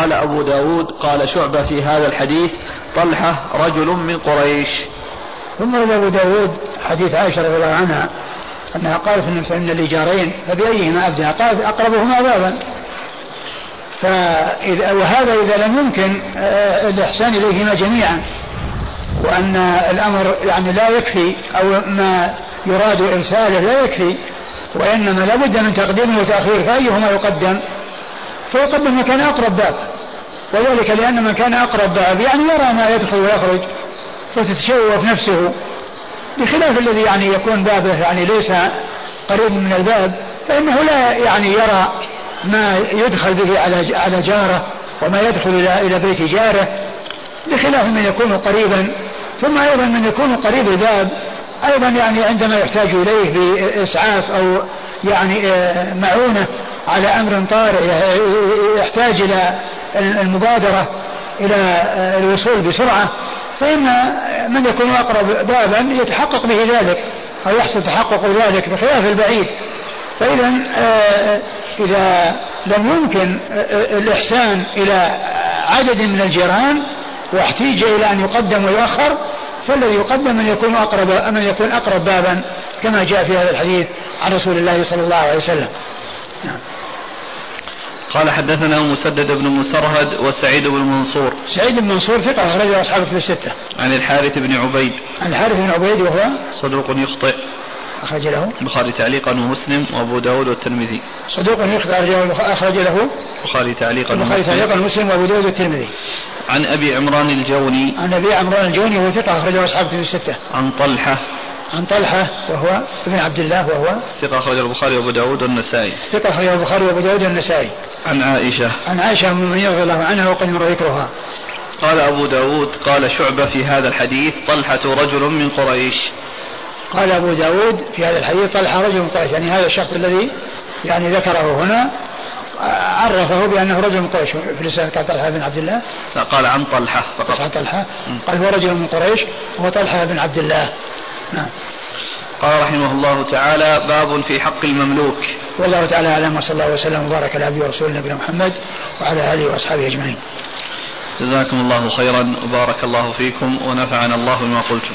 قال أبو داود قال شعبة في هذا الحديث طلحة رجل من قريش. ثم روى أبو داود حديث عائشة رضي الله عنها أنها قالت إن لي جارين فبأيهما أبدأ قالت أقربهما بابا. فإذا وهذا إذا لم يمكن آه، الإحسان إليهما جميعا وأن الأمر يعني لا يكفي أو ما يراد إرساله لا يكفي وإنما لابد من تقديم وتأخير فأيهما يقدم؟ فيقدم من كان أقرب باب. وذلك لأن من كان أقرب باب يعني يرى ما يدخل ويخرج فتتشوف نفسه بخلاف الذي يعني يكون بابه يعني ليس قريب من الباب فإنه لا يعني يرى ما يدخل به على على جاره وما يدخل إلى إلى بيت جاره بخلاف من يكون قريبا. ثم أيضا من يكون قريب الباب أيضا يعني عندما يحتاج إليه بإسعاف أو يعني آه، معونة على أمر طارئ يحتاج إلى المبادرة إلى آه، الوصول بسرعة فإن من يكون أقرب بابا يتحقق به ذلك أو يحصل تحقق ذلك بخلاف البعيد فإذا آه، إذا لم يمكن الإحسان إلى عدد من الجيران واحتيج إلى أن يقدم ويؤخر فالذي يقدم من يكون أقرب من يكون أقرب بابا كما جاء في هذا الحديث عن رسول الله صلى الله عليه وسلم نعم. قال حدثنا مسدد بن مسرهد وسعيد بن منصور. سعيد بن منصور ثقة أخرجه أصحاب في الستة. عن الحارث بن عبيد. عن الحارث بن عبيد وهو صدوق يخطئ. أخرج له. البخاري تعليقا ومسلم وأبو داود والترمذي. صدوق يخطئ أخرج له. البخاري تعليقا البخاري تعليقا ومسلم وأبو داود والترمذي. عن أبي عمران الجوني. عن أبي عمران الجوني وهو ثقة أخرجه أصحاب في الستة. عن طلحة. عن طلحة وهو ابن عبد الله وهو ثقة أخرجه البخاري وأبو داود والنسائي. ثقة أخرجه البخاري وأبو داود والنسائي. عن عائشة. عن عائشة من رضي الله عنها وقد مر ذكرها. قال أبو داود قال شعبة في هذا الحديث طلحة رجل من قريش. قال أبو داود في هذا الحديث طلحة رجل من قريش. يعني هذا الشخص الذي يعني ذكره هنا عرفه بأنه رجل من قريش. في لسان قال طلحة بن عبد الله. قال عن طلحة فقط. طلحة. قال هو رجل من قريش وهو طلحة بن عبد الله. نعم قال رحمه الله تعالى باب في حق المملوك والله تعالى أعلم وصلى الله وسلم وبارك على عبده ورسوله نبينا محمد وعلى آله وأصحابه أجمعين. جزاكم الله خيرا وبارك الله فيكم ونفعنا الله بما قلتم.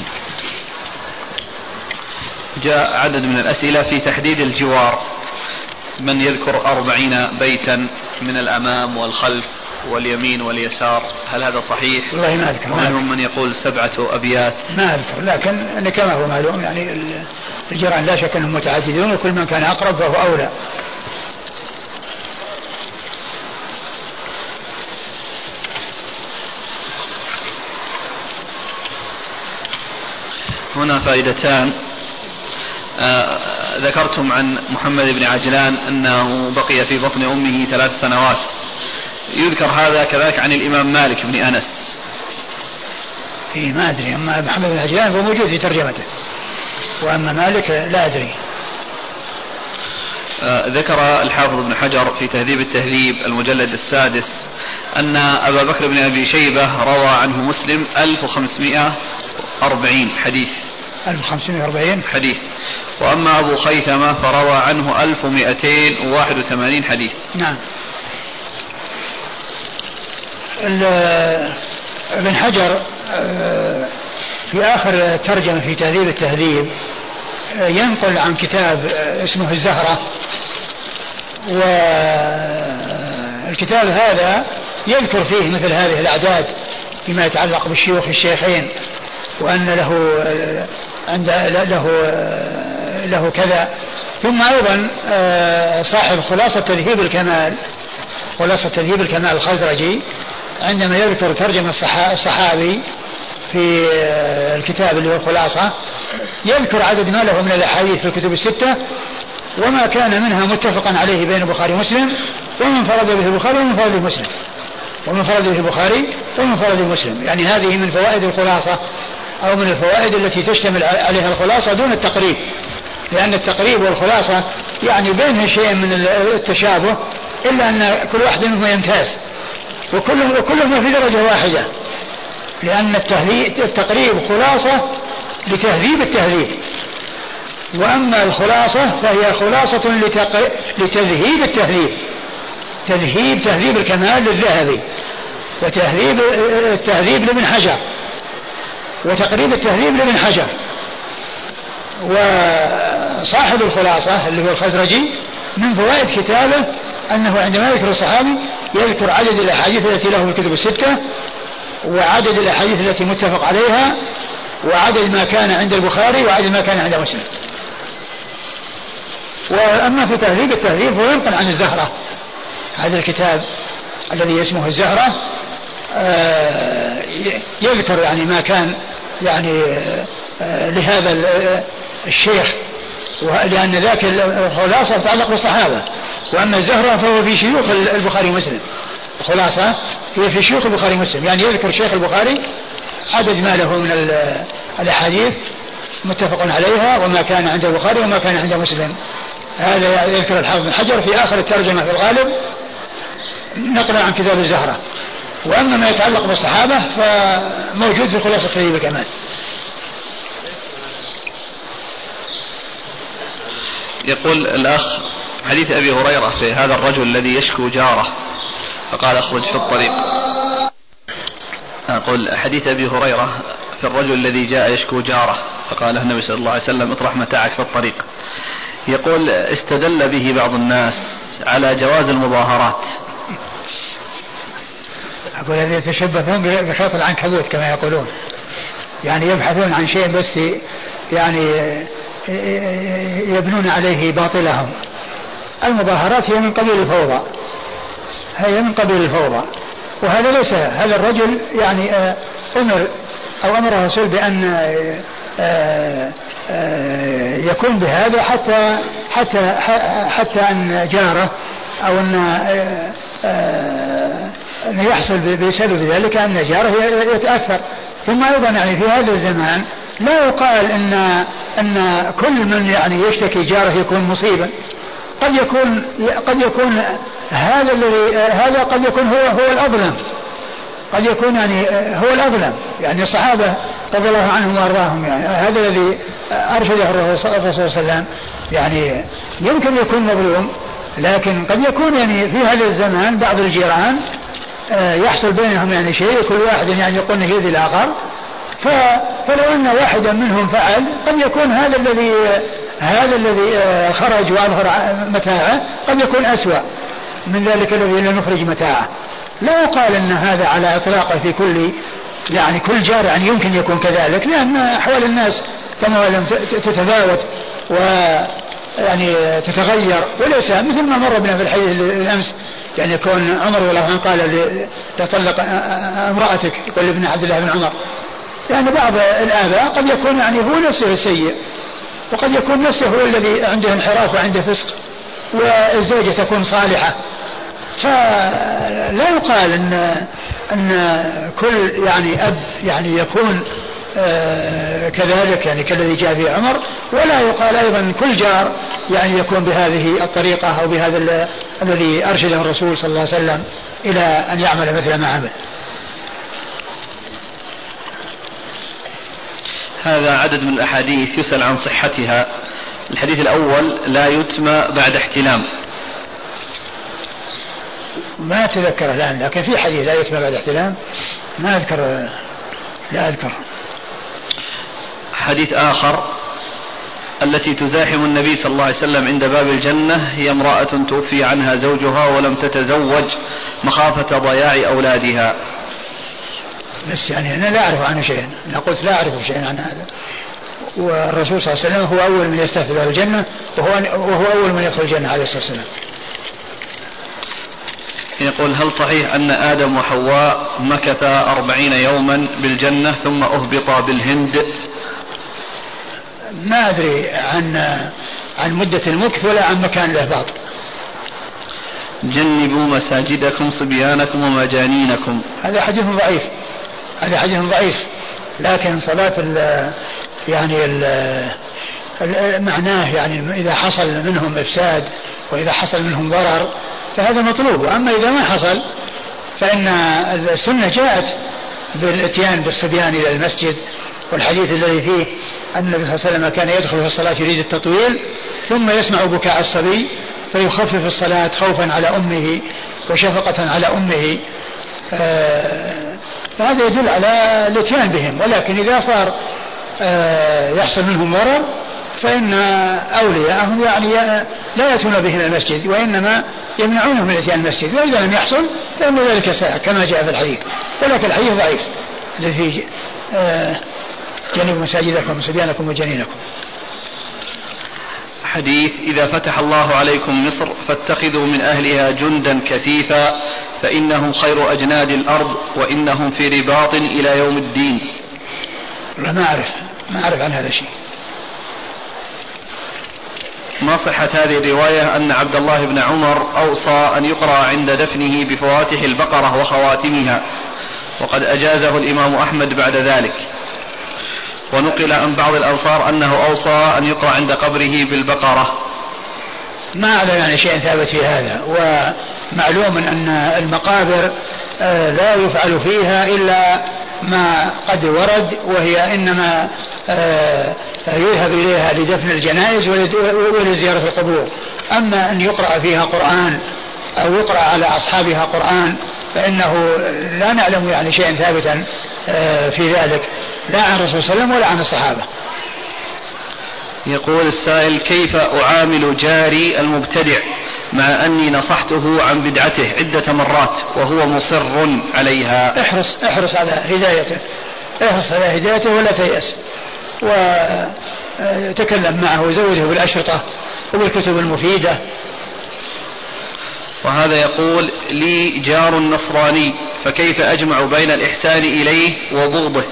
جاء عدد من الأسئلة في تحديد الجوار من يذكر أربعين بيتا من الأمام والخلف واليمين واليسار هل هذا صحيح؟ والله ما أذكر ومنهم من يقول سبعة أبيات. ما أذكر لكن كما هو معلوم يعني الجيران لا شك أنهم متعددون وكل من كان أقرب فهو أولى. هنا فائدتان. آه ذكرتم عن محمد بن عجلان أنه بقي في بطن أمه ثلاث سنوات. يذكر هذا كذلك عن الإمام مالك بن أنس. إيه ما أدري. أما محمد بن عجلان فهو موجود في ترجمته. وأما مالك لا أدري. آه ذكر الحافظ ابن حجر في تهذيب التهذيب المجلد السادس أن أبا بكر بن أبي شيبة روى عنه مسلم 1540 حديث. 1540 حديث. وأما أبو خيثمة فروى عنه 1281 حديث. نعم. ابن حجر آه، في آخر ترجمة في تهذيب التهذيب آه، ينقل عن كتاب آه، اسمه الزهرة. والكتاب هذا يذكر فيه مثل هذه الأعداد فيما يتعلق بالشيوخ الشيخين وأن له عند له له كذا. ثم أيضا صاحب خلاصة تذهيب الكمال خلاصة تذهيب الكمال الخزرجي عندما يذكر ترجمة الصحابي في الكتاب اللي هو الخلاصة يذكر عدد ما له من الأحاديث في الكتب الستة وما كان منها متفقا عليه بين البخاري ومسلم ومن فرد به البخاري ومن فرد مسلم. ومن فرد به البخاري ومن فرد مسلم. يعني هذه من فوائد الخلاصة أو من الفوائد التي تشتمل عليها الخلاصة دون التقريب. لأن التقريب والخلاصة يعني بينها شيء من التشابه إلا أن كل واحد منهم يمتاز. وكلهم وكلهم في درجة واحدة. لأن التقريب خلاصة لتهذيب التهذيب. وأما الخلاصة فهي خلاصة لتذهيب التهذيب. تذهيب تهذيب الكمال للذهبي. وتهذيب التهذيب لابن حجر. وتقريب التهذيب لابن حجر. وصاحب الخلاصة اللي هو الخزرجي من فوائد كتابه أنه عندما يذكر الصحابي يذكر عدد الأحاديث التي له في الكتب الستة وعدد الأحاديث التي متفق عليها وعدد ما كان عند البخاري وعدد ما كان عند مسلم. وأما في تهذيب التهذيب فهو ينقل عن الزهرة. هذا الكتاب الذي اسمه الزهرة آه، يذكر يعني ما كان يعني آه، لهذا الشيخ لأن ذاك الخلاصة تتعلق بالصحابة وأما الزهرة فهو في شيوخ البخاري ومسلم. الخلاصة هي في شيوخ البخاري ومسلم. يعني يذكر شيخ البخاري عدد ما له من الأحاديث متفق عليها وما كان عند البخاري وما كان عند مسلم. هذا يذكر الحافظ بن حجر في آخر الترجمة في الغالب. نقلا عن كتاب الزهرة. وأما ما يتعلق بالصحابة فموجود في خلاصة تهذيب الكمال. يقول الأخ حديث أبي هريرة في هذا الرجل الذي يشكو جاره فقال اخرج في الطريق. أقول حديث أبي هريرة في الرجل الذي جاء يشكو جاره فقال النبي صلى الله عليه وسلم اطرح متاعك في الطريق. يقول استدل به بعض الناس على جواز المظاهرات. أقول الذين يتشبثون بخيط العنكبوت كما يقولون. يعني يبحثون عن شيء بس يعني يبنون عليه باطلهم. المظاهرات هي من قبيل الفوضى. هي من قبيل الفوضى. وهذا ليس هذا الرجل يعني آه، أمر أو أمر الرسول بأن آه، آه، يكون بهذا حتى حتى حتى أن جاره أو أن انه يحصل بسبب ذلك أن جاره يتأثر. ثم أيضا يعني في هذا الزمان لا يقال ان إن كل من يعني يشتكي جاره يكون مصيبا. قد يكون قد يكون هذا الذي هذا قد يكون هو هو الأظلم. قد يكون يعني هو الأظلم. يعني الصحابة رضي الله عنهم وأرضاهم يعني هذا الذي أرشده الرسول صلى الله عليه وسلم. يعني يمكن يكون مظلوم لكن قد يكون يعني في هذا الزمان بعض الجيران يحصل بينهم يعني شيء كل واحد يعني يقول نجيد الآخر. فلو أن واحدا منهم فعل قد يكون هذا الذي هذا الذي آه، خرج وأظهر متاعه قد يكون أسوأ. من ذلك الذي لم يخرج متاعه. لا يقال إن هذا على اطلاقه في كل يعني كل جار يعني يمكن يكون كذلك لأن أحوال الناس كما لم تتفاوت و يعني تتغير. وليس مثل ما مر بنا في الحديث الأمس يعني يكون عمر رضي الله عنه قال لطلق امرأتك يقول لابن عبد الله بن عمر. يعني بعض الآباء قد يكون يعني هو نفسه السيء وقد يكون نفسه هو الذي عنده انحراف وعنده فسق والزوجة تكون صالحة. فلا يقال ان إن كل يعني أب يعني يكون كذلك يعني كالذي جاء في عمر. ولا يقال أيضا كل جار يعني يكون بهذه الطريقة أو بهذا الذي أرشده الرسول صلى الله عليه وسلم إلى أن يعمل مثل ما عمل. هذا عدد من الأحاديث يسأل عن صحتها. الحديث الأول لا يتمى بعد احتلام. ما أتذكر الآن لكن في حديث لا يتمى بعد احتلام. ما أذكر لا أذكر. حديث آخر التي تزاحم النبي صلى الله عليه وسلم عند باب الجنة هي امرأة توفي عنها زوجها ولم تتزوج مخافة ضياع أولادها. بس يعني أنا لا أعرف عنه شيئا أنا قلت لا أعرف شيئا عن هذا. والرسول صلى الله عليه وسلم هو أول من يستهدف باب الجنة وهو, وهو أول من يدخل الجنة عليه الصلاة والسلام. يقول هل صحيح أن آدم وحواء مكثا أربعين يوما بالجنة ثم أهبطا بالهند ما أدري عن عن مدة المكث ولا عن مكان الإهباط جنبوا مساجدكم صبيانكم ومجانينكم. هذا حديث ضعيف. هذا حديث ضعيف. لكن صلاة ال يعني ال معناه يعني إذا حصل منهم إفساد وإذا حصل منهم ضرر فهذا مطلوب. أما إذا ما حصل فإن السنة جاءت بالإتيان بالصبيان إلى المسجد والحديث الذي فيه أن النبي صلى الله عليه وسلم كان يدخل في الصلاة يريد التطويل ثم يسمع بكاء الصبي فيخفف الصلاة خوفا على أمه وشفقة على أمه. آه، فهذا يدل على الإتيان بهم ولكن إذا صار آه، يحصل منهم ضرر فإن أولياءهم يعني لا يأتون بهم إلى المسجد وإنما يمنعونهم من إتيان المسجد وإذا لم يحصل فإن ذلك ساعة كما جاء في الحديث. ولكن الحديث ضعيف الذي آه، جنبوا مساجدكم وصبيانكم وجنينكم. حديث إذا فتح الله عليكم مصر فاتخذوا من أهلها جندا كثيفا فإنهم خير أجناد الأرض وإنهم في رباط إلى يوم الدين. لا ما أعرف ما أعرف عن هذا الشيء. ما صحة هذه الرواية؟ أن عبد الله بن عمر أوصى أن يقرأ عند دفنه بفواتح البقرة وخواتمها وقد أجازه الإمام أحمد بعد ذلك. ونقل عن بعض الأنصار أنه أوصى أن يقرأ عند قبره بالبقرة. ما أعلم يعني شيء ثابت في هذا ومعلوم أن المقابر آه، لا يفعل فيها إلا ما قد ورد وهي إنما آه، يذهب إليها لدفن الجنائز ولزيارة القبور. أما أن يقرأ فيها قرآن أو يقرأ على أصحابها قرآن فإنه لا نعلم يعني شيئا ثابتا آه، في ذلك. لا عن الرسول صلى الله عليه وسلم ولا عن الصحابة. يقول السائل كيف أعامل جاري المبتدع مع أني نصحته عن بدعته عدة مرات وهو مصر عليها؟ احرص احرص على هدايته. احرص على هدايته ولا تيأس. وتكلم معه وزوده بالأشرطة وبالكتب المفيدة وهذا يقول لي جار نصراني فكيف أجمع بين الإحسان إليه وبغضه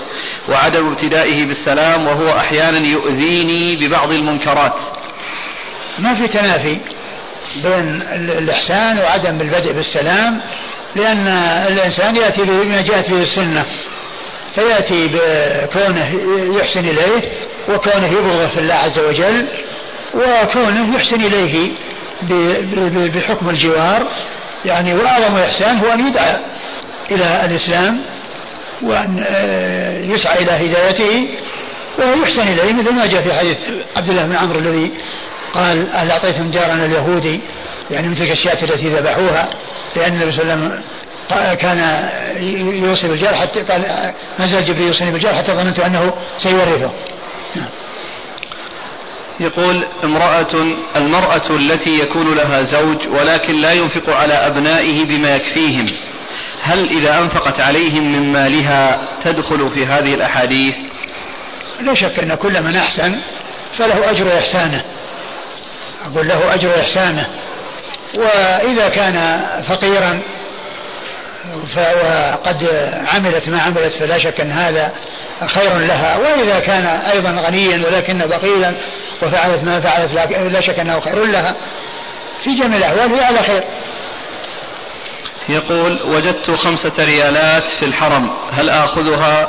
وعدم ابتدائه بالسلام وهو أحيانا يؤذيني ببعض المنكرات؟ ما في تنافي بين الإحسان وعدم البدء بالسلام لأن الإنسان يأتي بما جاءت به السنة فيأتي بكونه يحسن إليه وكونه يبغضه في الله عز وجل وكونه يحسن إليه بحكم الجوار يعني وأعظم الإحسان هو أن يدعى إلى الإسلام وأن آه، يسعى إلى هدايته ويحسن إليه مثل ما جاء في حديث عبد الله بن عمرو الذي قال هل أعطيتم جارنا اليهودي يعني مثل الأشياء التي ذبحوها لأن النبي صلى الله عليه وسلم كان يوصي بالجار حتى قال نزل جبريل يوصيني بالجار حتى ظننت أنه سيورثه نعم. يقول امرأة المرأة التي يكون لها زوج ولكن لا ينفق على أبنائه بما يكفيهم هل إذا أنفقت عليهم من مالها تدخل في هذه الأحاديث؟ لا شك أن كل من أحسن فله أجر إحسانه أقول له أجر إحسانه وإذا كان فقيرا وقد عملت ما عملت فلا شك أن هذا خير لها. وإذا كان أيضا غنيا ولكن بخيلا وفعلت ما فعلت لا شك أنه خير لها. في جميع الأحوال هي على خير. يقول وجدت خمسة ريالات في الحرم هل آخذها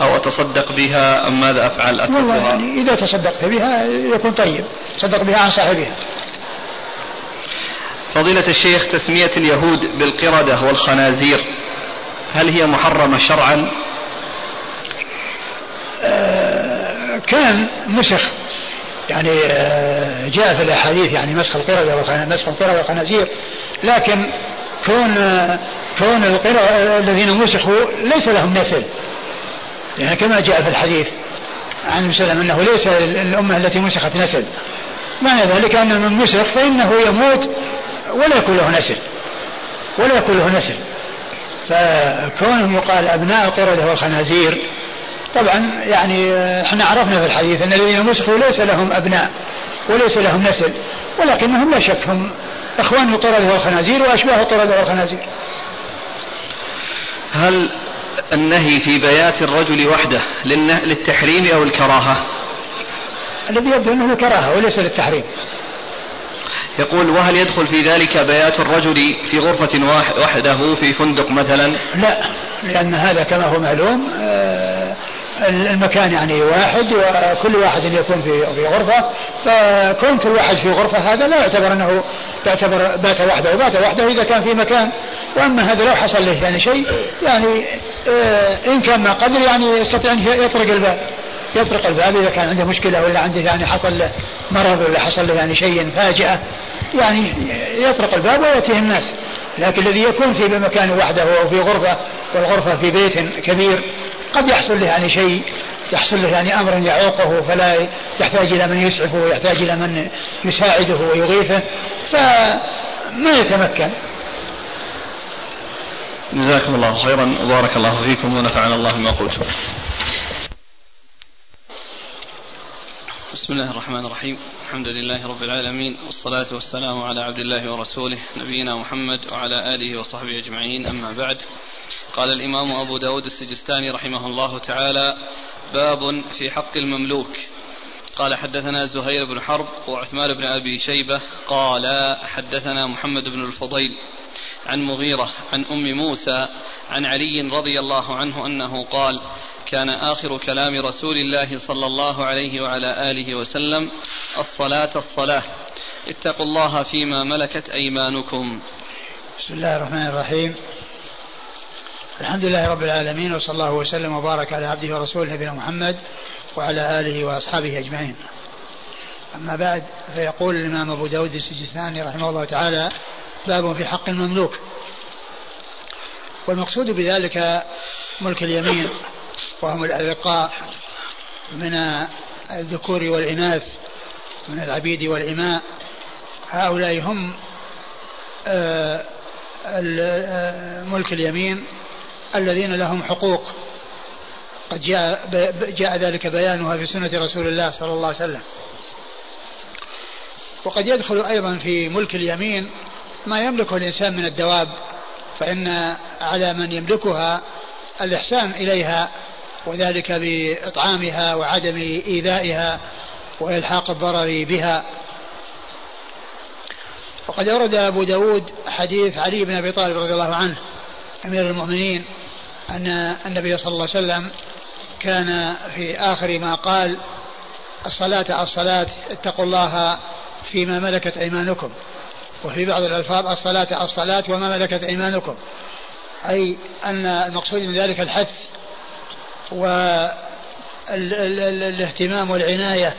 أو أتصدق بها أم ماذا أفعل؟ أتركها. والله يعني إذا تصدقت بها يكون طيب تصدق بها عن صاحبها. فضيلة الشيخ تسمية اليهود بالقردة والخنازير هل هي محرمة شرعا؟ آه كان مسخ يعني آه جاء في الأحاديث يعني مسخ القردة مسخ القردة والخنازير لكن كون آه كون الذين مسخوا ليس لهم نسل يعني كما جاء في الحديث عن وسلم أنه ليس الامه التي مسخت نسل معنى ذلك أن من مسخ فإنه يموت ولا يكون له نسل. ولا يكون له نسل. فكونهم يقال أبناء القردة والخنازير طبعا يعني إحنا عرفنا في الحديث أن الذين مسخوا ليس لهم أبناء وليس لهم نسل ولكنهم لا شك هم إخوان القردة والخنازير وأشباه القردة والخنازير. هل النهي في بيات الرجل وحده للتحريم أو الكراهة؟ الذي يبدو أنه الكراهة وليس للتحريم. يقول وهل يدخل في ذلك بيات الرجل في غرفة وحده في فندق مثلا؟ لا لأن هذا كما هو معلوم آه، المكان يعني واحد وكل واحد يكون في غرفة. فكون كل واحد في غرفة هذا لا يعتبر أنه يعتبر بات وحده. وبات وحده إذا كان في مكان. وأما هذا لو حصل له يعني شيء يعني آه، إن كان ما قدر يعني يستطيع أن يطرق الباب. يطرق الباب إذا كان عنده مشكلة ولا عنده يعني حصل له مرض ولا حصل له يعني شيء فاجئة يعني يطرق الباب ويأتيه الناس. لكن الذي يكون في مكان وحده أو في غرفة والغرفة في بيت كبير قد يحصل له يعني شيء يحصل له يعني أمر يعوقه فلا يحتاج إلى من يسعفه ويحتاج إلى من يساعده ويغيثه فما يتمكن. جزاكم الله خيرا. وبارك الله فيكم ونفعنا الله بما قلتم. بسم الله الرحمن الرحيم. الحمد لله رب العالمين والصلاة والسلام على عبد الله ورسوله نبينا محمد وعلى آله وصحبه أجمعين. أما بعد قال الإمام أبو داود السجستاني رحمه الله تعالى باب في حق المملوك. قال حدثنا زهير بن حرب وعثمان بن أبي شيبة قال حدثنا محمد بن الفضيل عن مغيرة عن أم موسى عن علي رضي الله عنه أنه قال كان آخر كلام رسول الله صلى الله عليه وعلى آله وسلم الصلاة الصلاة اتقوا الله فيما ملكت أيمانكم. بسم الله الرحمن الرحيم. الحمد لله رب العالمين وصلى الله وسلم وبارك على عبده ورسوله نبينا محمد وعلى آله وأصحابه أجمعين. أما بعد فيقول الإمام أبو داود السجستاني رحمه الله تعالى باب في حق المملوك. والمقصود بذلك ملك اليمين وهم الأرقاء من الذكور والإناث من العبيد والإماء. هؤلاء هم آه، آه، ملك اليمين الذين لهم حقوق. قد جاء, جاء ذلك بيانها في سنة رسول الله صلى الله عليه وسلم. وقد يدخل أيضا في ملك اليمين ما يملكه الإنسان من الدواب فإن على من يملكها الإحسان إليها وذلك بإطعامها وعدم إيذائها وإلحاق الضرر بها. وقد أورد أبو داود حديث علي بن أبي طالب رضي الله عنه أمير المؤمنين أن النبي صلى الله عليه وسلم كان في آخر ما قال الصلاة الصلاة اتقوا الله فيما ملكت أيمانكم. وفي بعض الألفاظ الصلاة الصلاة وما ملكت أيمانكم. أي أن المقصود من ذلك الحث والاهتمام والعناية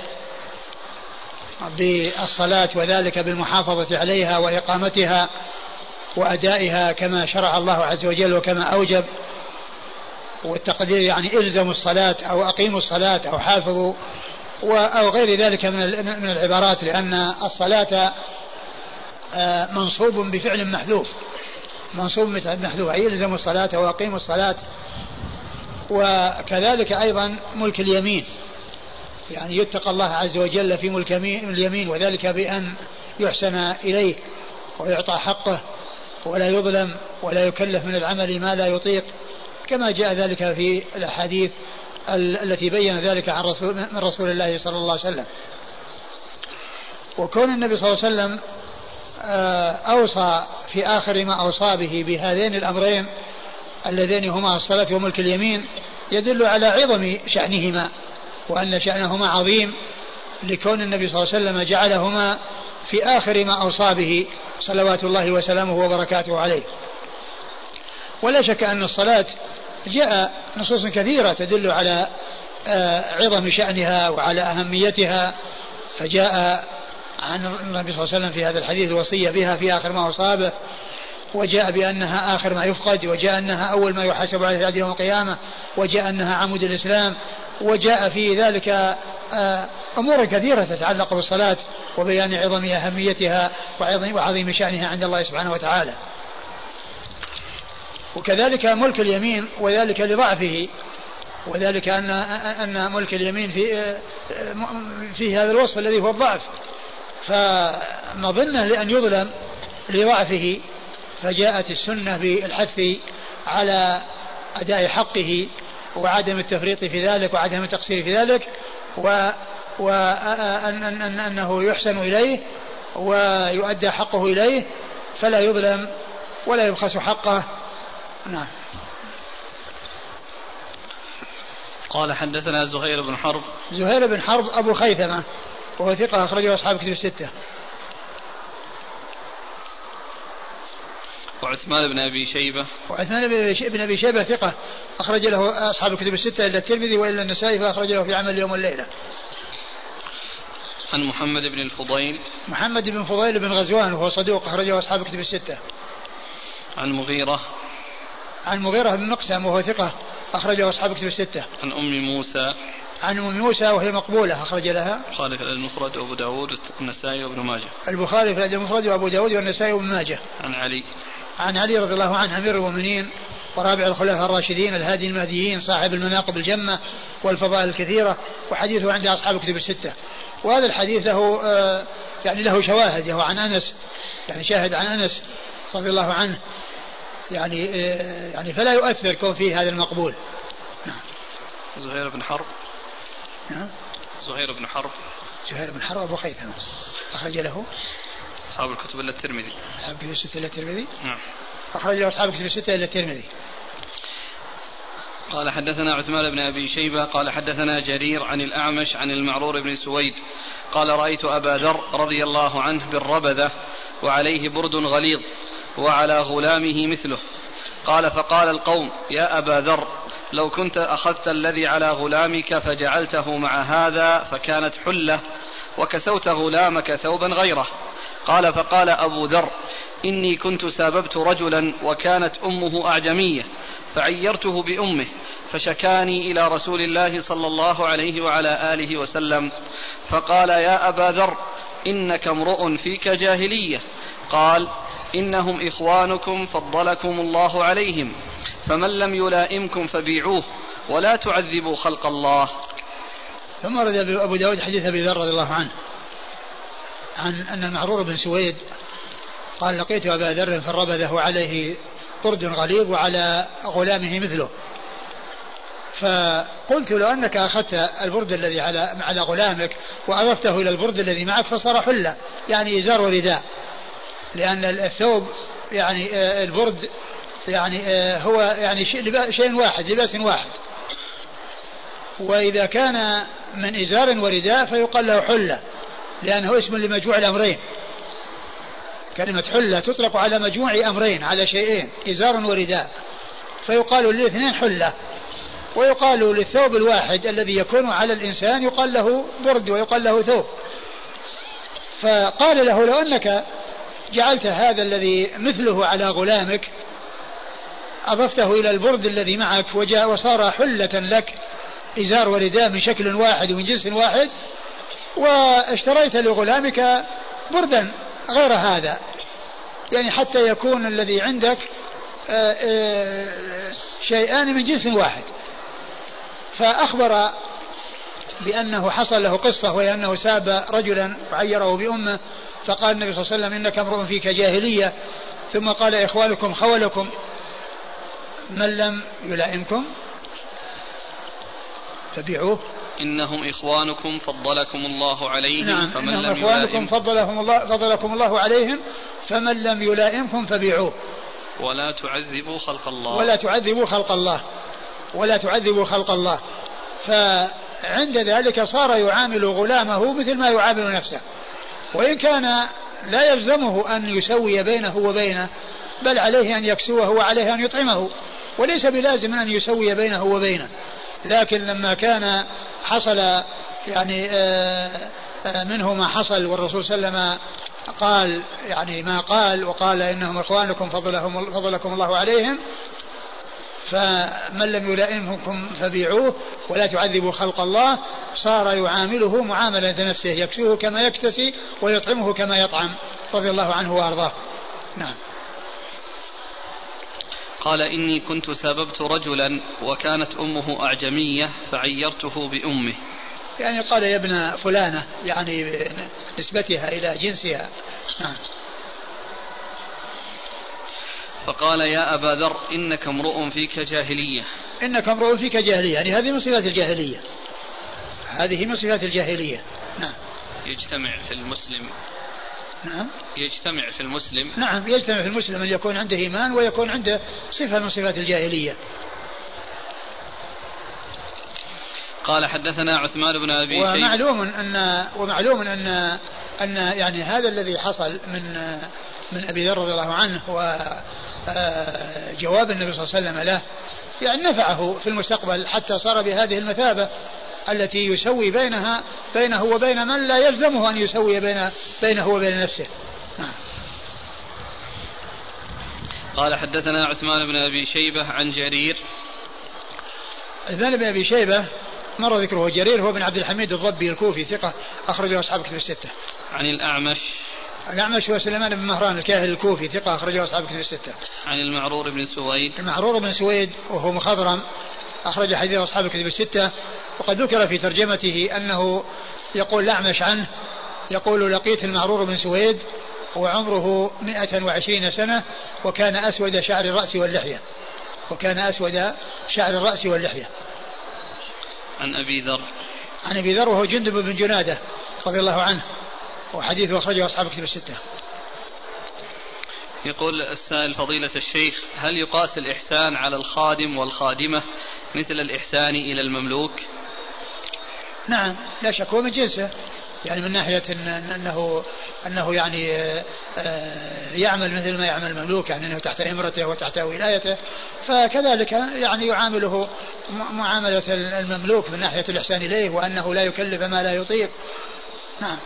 بالصلاة وذلك بالمحافظة عليها وإقامتها وأدائها كما شرع الله عز وجل وكما أوجب. والتقدير يعني إلزموا الصلاة أو أقيموا الصلاة أو حافظوا أو غير ذلك من العبارات لأن الصلاة منصوب بفعل محذوف. منصوب بفعل محذوف أي الزموا الصلاة وأقيموا الصلاة. وكذلك أيضا ملك اليمين. يعني يتقى الله عز وجل في ملك اليمين وذلك بأن يحسن إليه ويعطى حقه ولا يظلم ولا يكلف من العمل ما لا يطيق. كما جاء ذلك في الأحاديث التي بين ذلك عن رسول من رسول الله صلى الله عليه وسلم. وكون النبي صلى الله عليه وسلم آه، أوصى في آخر ما أوصى به بهذين الأمرين اللذين هما الصلاة وملك اليمين يدل على عظم شأنهما وأن شأنهما عظيم لكون النبي صلى الله عليه وسلم جعلهما في آخر ما أوصى به صلوات الله وسلامه وبركاته عليه. ولا شك أن الصلاة جاء نصوص كثيرة تدل على آه، عظم شأنها وعلى أهميتها فجاء عن النبي صلى الله عليه وسلم في هذا الحديث الوصية بها في آخر ما أصابه وجاء بأنها آخر ما يفقد وجاء أنها أول ما يحاسب عليه في يوم القيامة وجاء أنها عمود الإسلام وجاء في ذلك آه، أمور كثيرة تتعلق بالصلاة وبيان عظم أهميتها وعظيم شأنها عند الله سبحانه وتعالى. وكذلك ملك اليمين وذلك لضعفه وذلك أن أن ملك اليمين في في هذا الوصف الذي هو الضعف. فمظنة لأن يظلم لضعفه فجاءت السنة بالحث على أداء حقه وعدم التفريط في ذلك وعدم التقصير في ذلك و وأن أن أنه يحسن إليه ويؤدى حقه إليه فلا يظلم ولا يبخس حقه. نعم. قال حدثنا زهير بن حرب. زهير بن حرب أبو خيثمة. وهو ثقة أخرجه أصحاب كتب الستة. وعثمان بن أبي شيبة. وعثمان بن أبي شيبة ثقة أخرج له أصحاب الكتب الستة إلا الترمذي وإلا النسائي فأخرج له في عمل اليوم والليلة. عن محمد بن الفضيل. محمد بن فضيل بن غزوان وهو صدوق أخرجه أصحاب الكتب الستة. عن مغيرة. عن مغيرة بن مقسم وهو ثقة أخرجه أصحاب كتب الستة. عن أم موسى. عن أم موسى وهي مقبولة أخرج لها. البخاري في المفرد وأبو داود والنسائي وابن ماجه. البخاري في المفرد وأبو داود والنسائي وابن ماجه. عن علي. عن علي رضي الله عنه أمير المؤمنين ورابع الخلفاء الراشدين الهادي المهديين صاحب المناقب الجمة والفضائل الكثيرة وحديثه عند أصحاب الكتب الستة. وهذا الحديث له آه، يعني له شواهد له عن أنس يعني شاهد عن أنس رضي الله عنه. يعني آه، يعني فلا يؤثر كون فيه هذا المقبول. نعم. زهير بن حرب. نعم زهير بن حرب. زهير بن حرب أبو خيثمة أخرج له. أصحاب الكتب إلا الترمذي. أصحاب الكتب الستة إلا الترمذي؟ نعم. أخرج له أصحاب الكتب الستة إلا الترمذي. قال حدثنا عثمان بن أبي شيبة قال حدثنا جرير عن الأعمش عن المعرور بن سويد. قال رأيت أبا ذر رضي الله عنه بالربذة وعليه برد غليظ وعلى غلامه مثله. قال فقال القوم يا أبا ذر لو كنت أخذت الذي على غلامك فجعلته مع هذا فكانت حلة وكسوت غلامك ثوبا غيره. قال فقال أبو ذر إني كنت ساببت رجلا وكانت أمه أعجمية فعيرته بأمه فشكاني إلى رسول الله صلى الله عليه وعلى آله وسلم فقال يا أبا ذر إنك امرؤ فيك جاهلية. قال إنهم إخوانكم فضلكم الله عليهم. فمن لم يلائمكم فبيعوه ولا تعذبوا خلق الله. ثم ورد ابو داود حديث أبي ذر رضي الله عنه عن أن المعرور بن سويد قال لقيت أبا ذر فربذه عليه برد غليظ وعلى غلامه مثله. فقلت لو أنك أخذت البرد الذي على على غلامك وأضفته إلى البرد الذي معك فصار حلة يعني إزار ورداء لأن الثوب يعني آه، البرد يعني آه، هو يعني شيء واحد لباس واحد. وإذا كان من إزار ورداء فيقال له حلة لأنه اسم لمجموع الأمرين. كلمة حلة تطلق على مجموع أمرين على شيئين إزار ورداء. فيقال للاثنين حلة ويقال للثوب الواحد الذي يكون على الإنسان يقال له برد ويقال له ثوب. فقال له لو أنك جعلت هذا الذي مثله على غلامك أضفته إلى البرد الذي معك وجاء وصار حلة لك إزار ورداء من شكل واحد ومن جنس واحد واشتريت لغلامك بردا غير هذا. يعني حتى يكون الذي عندك آه، آه، شيئان من جنس واحد. فأخبر بأنه حصل له قصة وهي أنه ساب رجلا وعيره بأمه فقال النبي صلى الله عليه وسلم إنك امرؤ فيك جاهلية ثم قال إخوانكم خولكم. من لم يلائمكم؟ فبيعوه إنهم إخوانكم فضلكم الله عليهم نعم فمن إنهم لم إخوانكم فضلهم الله فضلكم الله عليهم فمن لم يلائمكم فبيعوه. ولا تعذبوا خلق الله. ولا تعذبوا خلق الله. ولا تعذبوا خلق الله. فعند ذلك صار يعامل غلامه مثل ما يعامل نفسه. وإن كان لا يلزمه أن يسوي بينه وبينه بل عليه أن يكسوه وعليه أن يطعمه. وليس بلازم أن يسوي بينه وبينه. لكن لما كان حصل يعني آه، آه، منه ما حصل والرسول صلى الله عليه وسلم قال يعني ما قال وقال إنهم إخوانكم فضلهم فضلكم الله عليهم فمن لم يلائمكم فبيعوه ولا تعذبوا خلق الله. صار يعامله معاملة نفسه يكسوه كما يكتسي ويطعمه كما يطعم رضي الله عنه وأرضاه. نعم. قال إني كنت سببت رجلا وكانت أمه أعجمية فعيرته بأمه. يعني قال يا ابن فلانة يعني نسبتها إلى جنسها. نعم. فقال يا أبا ذر إنك امرؤ فيك جاهلية. إنك امرؤ فيك جاهلية يعني هذه من صفات الجاهلية. هذه من صفات الجاهلية. نعم. يجتمع في المسلم نعم. يجتمع في المسلم. نعم يجتمع في المسلم أن يكون عنده إيمان ويكون عنده صفة من صفات الجاهلية. قال حدثنا عثمان بن أبي ومعلوم ان ومعلوم ان أن يعني هذا الذي حصل من من أبي ذر رضي الله عنه وجواب النبي صلى الله عليه وسلم له يعني نفعه في المستقبل حتى صار بهذه المثابة. التي يسوي بينها بينه وبين من لا يلزمه أن يسوي بين بينه وبين نفسه. نعم. قال حدثنا عثمان بن أبي شيبة عن جرير. عثمان بن أبي شيبة مر ذكره جرير هو بن عبد الحميد الضبي الكوفي ثقة أخرجه أصحاب كتب الستة. عن الأعمش. الأعمش هو سليمان بن مهران الكاهل الكوفي ثقة أخرجه أصحاب كتب الستة. عن المعرور بن سويد. المعرور بن سويد وهو مخضرم أخرج حديث أصحاب الكتب الستة وقد ذكر في ترجمته أنه يقول الأعمش عنه يقول لقيت المعرور بن سويد وعمره 120 سنة وكان أسود شعر الرأس واللحية. وكان أسود شعر الرأس واللحية. عن أبي ذر. عن أبي ذر وهو جندب بن جنادة رضي الله عنه وحديثه أخرجه أصحاب كتب الستة. يقول السائل فضيلة الشيخ هل يقاس الإحسان على الخادم والخادمة مثل الإحسان إلى المملوك؟ نعم لا شك هو من جنسه. يعني من ناحية إن أنه أنه يعني آه، يعمل مثل ما يعمل المملوك يعني أنه تحت إمرته وتحت ولايته. فكذلك يعني يعامله معاملة المملوك من ناحية الإحسان إليه وأنه لا يكلف ما لا يطيق. نعم.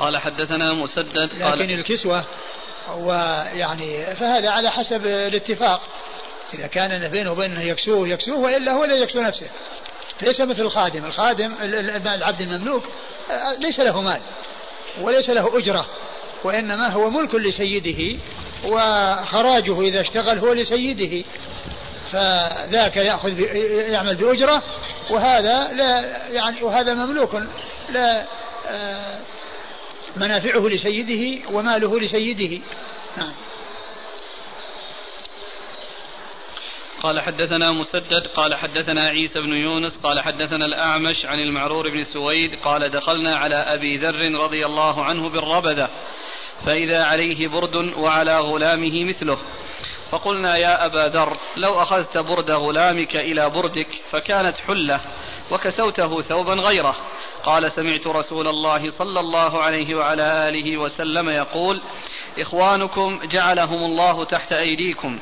قال حدثنا مسدد قال لكن الكسوة ويعني فهذا على حسب الاتفاق. إذا كان بينه وبينه يكسوه يكسوه وإلا هو لا يكسو نفسه. ليس مثل الخادم. الخادم العبد المملوك ليس له مال وليس له أجرة وإنما هو ملك لسيده وخراجه إذا اشتغل هو لسيده. فذاك يأخذ يعمل بأجرة وهذا لا يعني وهذا مملوك لا آه، منافعه لسيده وماله لسيده. نعم. قال حدثنا مسدد قال حدثنا عيسى بن يونس قال حدثنا الأعمش عن المعرور بن سويد قال دخلنا على أبي ذر رضي الله عنه بالربذة فإذا عليه برد وعلى غلامه مثله. فقلنا يا أبا ذر لو أخذت برد غلامك إلى بردك فكانت حلة وكسوته ثوبا غيره. قال سمعت رسول الله صلى الله عليه وعلى آله وسلم يقول إخوانكم جعلهم الله تحت أيديكم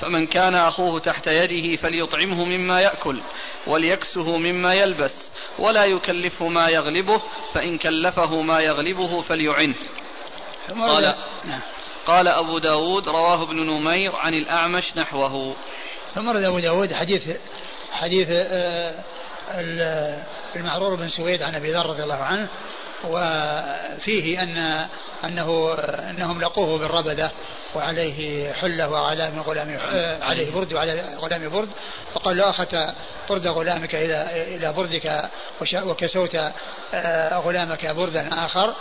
فمن كان أخوه تحت يده فليطعمه مما يأكل وليكسه مما يلبس ولا يكلفه ما يغلبه فإن كلفه ما يغلبه فليعنه. قال نعم. قال أبو داود رواه ابن نمير عن الأعمش نحوه. ثم أبو داود حديث حديث آه، المعرور بن سويد عن أبي ذر رضي الله عنه وفيه أن أنه أنهم لقوه بالربدة وعليه حلة وعلى من غلام عليه برد وعلى غلام برد فقال له أخذت برد غلامك إلى إلى بردك وكسوت آه، غلامك بردا آخر.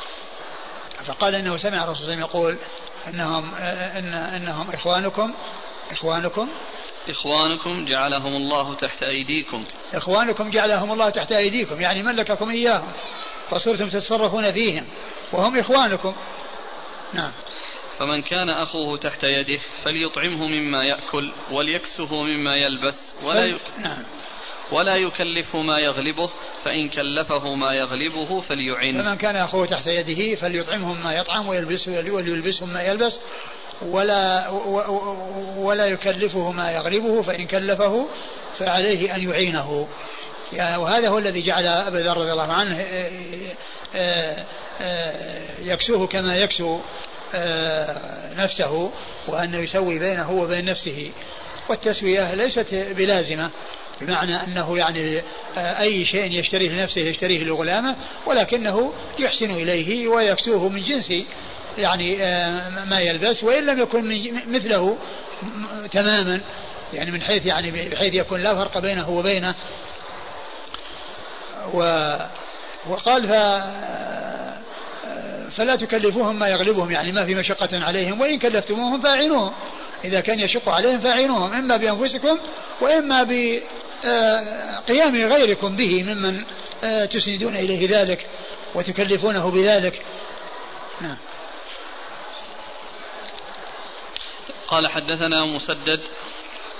فقال إنه سمع الرسول صلى الله عليه وسلم يقول إنهم آه، إن إنهم إخوانكم إخوانكم إخوانكم جعلهم الله تحت أيديكم. إخوانكم جعلهم الله تحت أيديكم يعني ملككم إياهم؟ فصرتم تتصرفون فيهم وهم إخوانكم. نعم. فمن كان أخوه تحت يده فليطعمه مما يأكل وليكسه مما يلبس ولا ي... نعم. ولا يكلفه ما يغلبه فإن كلفه ما يغلبه فليعن. فمن كان أخوه تحت يده فليطعمه ما يطعم ويلبسه وليلبسه ما يلبس ولا ولا يكلفه ما يغلبه فإن كلفه فعليه أن يعينه. وهذا هو الذي جعل أبا ذر رضي الله عنه آه، آه، يكسوه كما يكسو آه، نفسه وأنه يسوي بينه وبين نفسه. والتسوية ليست بلازمة بمعنى أنه يعني أي شيء يشتريه لنفسه يشتريه لغلامه ولكنه يحسن إليه ويكسوه من جنس يعني ما يلبس وإن لم يكن مثله تماما يعني من حيث يعني بحيث يكون لا فرق بينه وبينه. و وقال ف فلا تكلفوهم ما يغلبهم يعني ما في مشقة عليهم وإن كلفتموهم فأعينوهم. إذا كان يشق عليهم فأعينوهم إما بأنفسكم وإما بقيام غيركم به ممن تسندون إليه ذلك وتكلفونه بذلك. نعم. قال حدثنا مسدد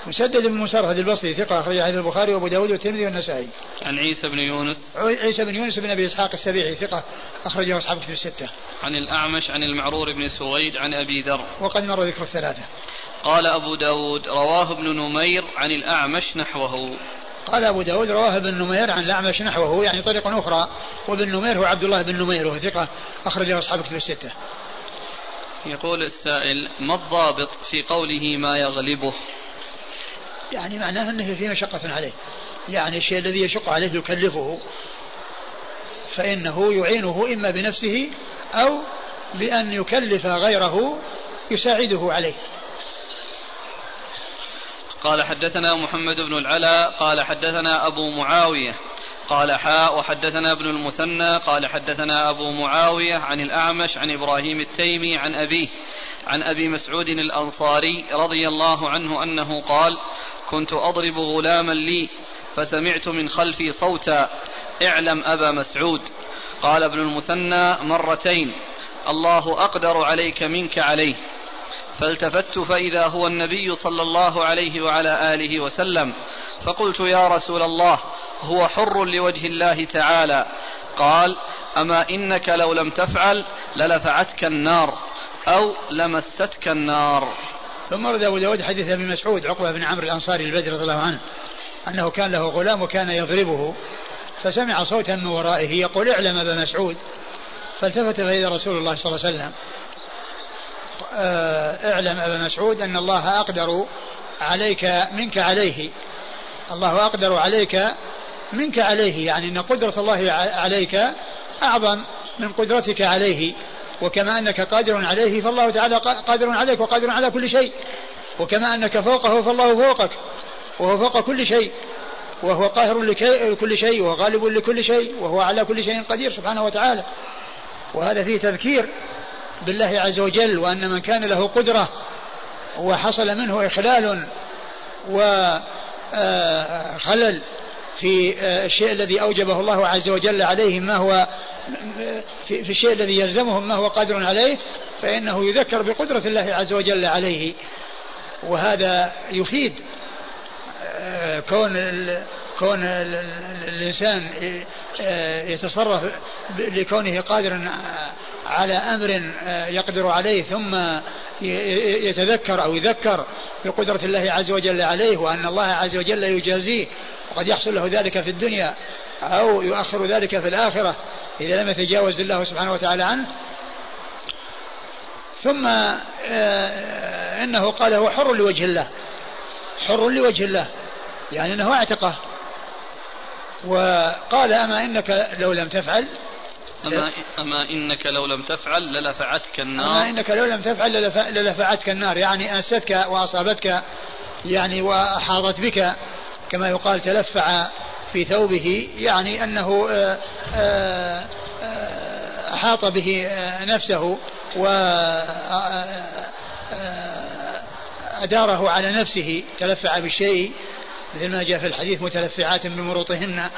مسدد بن مسرهد البصري ثقة أخرج حديث البخاري وأبو داود والترمذي والنسائي. عن عيسى بن يونس. عيسى بن يونس بن أبي إسحاق السبيعي ثقة أخرجه أصحاب في الستة. عن الأعمش عن المعرور بن سويد عن أبي ذر. وقد مر ذكر الثلاثة. قال أبو داود رواه ابن نمير عن الأعمش نحوه. قال أبو داود رواه ابن نمير عن الأعمش نحوه يعني طريقة أخرى وابن نمير هو عبد الله بن نمير وهو ثقة أخرجه أصحاب كتب الستة. يقول السائل ما الضابط في قوله ما يغلبه؟ يعني معناه أنه في مشقة عليه. يعني الشيء الذي يشق عليه يكلفه. فإنه يعينه إما بنفسه أو بأن يكلف غيره يساعده عليه. قال حدثنا محمد بن العلا قال حدثنا أبو معاوية. قال حاء وحدثنا ابن المثنى قال حدثنا أبو معاوية عن الأعمش عن إبراهيم التيمي عن أبيه عن أبي مسعود الأنصاري رضي الله عنه أنه قال كنت أضرب غلاما لي فسمعت من خلفي صوتا اعلم أبا مسعود قال ابن المثنى مرتين الله أقدر عليك منك عليه فالتفت فإذا هو النبي صلى الله عليه وعلى آله وسلم فقلت يا رسول الله هو حر لوجه الله تعالى. قال أما إنك لو لم تفعل للفعتك النار أو لمستك النار. ثم ورد أبو داود حديث أبي مسعود عقبة بن عمرو الأنصاري البدر رضي الله عنه أنه كان له غلام وكان يضربه فسمع صوتا من ورائه يقول اعلم أبا مسعود. فالتفت فإذا رسول الله صلى الله عليه وسلم اعلم أبا مسعود أن الله أقدر عليك منك عليه. الله أقدر عليك منك عليه. يعني أن قدرة الله عليك أعظم من قدرتك عليه. وكما أنك قادر عليه فالله تعالى قادر عليك وقادر على كل شيء. وكما أنك فوقه فالله فوقك وهو فوق كل شيء. وهو قاهر لكل شيء وغالب لكل شيء وهو على كل شيء قدير سبحانه وتعالى. وهذا فيه تذكير. بالله عز وجل وأن من كان له قدرة وحصل منه إخلال وخلل في الشيء الذي أوجبه الله عز وجل عليه ما هو في الشيء الذي يلزمه ما هو قادر عليه فإنه يذكر بقدرة الله عز وجل عليه. وهذا يفيد كون كون الإنسان يتصرف لكونه قادرا على أمر يقدر عليه ثم يتذكر أو يذكر بقدرة الله عز وجل عليه وأن الله عز وجل يجازيه وقد يحصل له ذلك في الدنيا أو يؤخر ذلك في الآخرة إذا لم يتجاوز الله سبحانه وتعالى عنه. ثم إنه قال هو حر لوجه الله حر لوجه الله يعني أنه اعتقه وقال أما إنك لو لم تفعل أما, أما إنك لو لم تفعل للفعتك النار. أما إنك لو لم تفعل للفعتك النار يعني أنستك وأصابتك يعني وأحاطت بك كما يقال تلفع في ثوبه يعني أنه آه، آه، آه، أحاط به نفسه و أداره على نفسه تلفع بالشيء مثل ما جاء في الحديث متلفعات بمروطهن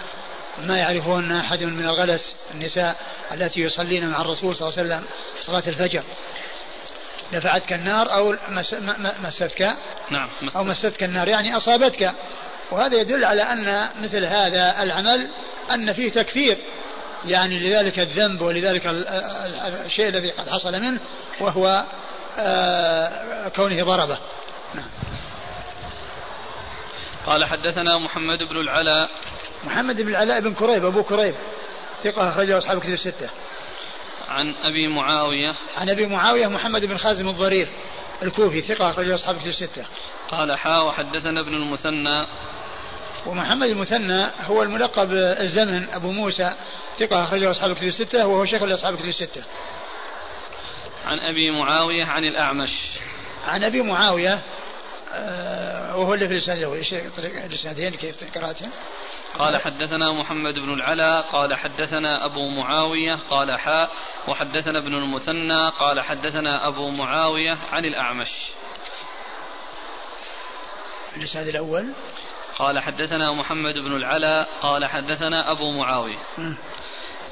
ما يعرفون أحد من الغلس النساء التي يصلين مع الرسول صلى الله عليه وسلم صلاة الفجر. دفعتك النار أو مستك؟ نعم أو مستك النار يعني أصابتك. وهذا يدل على أن مثل هذا العمل أن فيه تكفير. يعني لذلك الذنب ولذلك الشيء الذي قد حصل منه وهو آه، كونه ضربة. نعم. قال حدثنا محمد بن العلاء. محمد بن العلاء بن كريب أبو كريب. ثقة أخرجه أصحاب كتب الستة. عن أبي معاوية. عن أبي معاوية محمد بن خازم الضرير الكوفي ثقة أخرجه أصحاب كتب الستة. قال حا وحدثنا ابن المثنى. ومحمد المثنى هو الملقب الزمن أبو موسى ثقة أخرجه أصحاب الكتب الستة وهو شيخ لأصحاب الكتب الستة. عن أبي معاوية عن الأعمش. عن أبي معاوية وهو اللي في الإسناد الأول إيش الإسنادين كيف قرأتهم؟ قال حدثنا محمد بن العلا قال حدثنا أبو معاوية قال حاء وحدثنا ابن المثنى قال حدثنا أبو معاوية عن الأعمش. الإسناد الأول. قال حدثنا محمد بن العلا قال حدثنا أبو معاوية.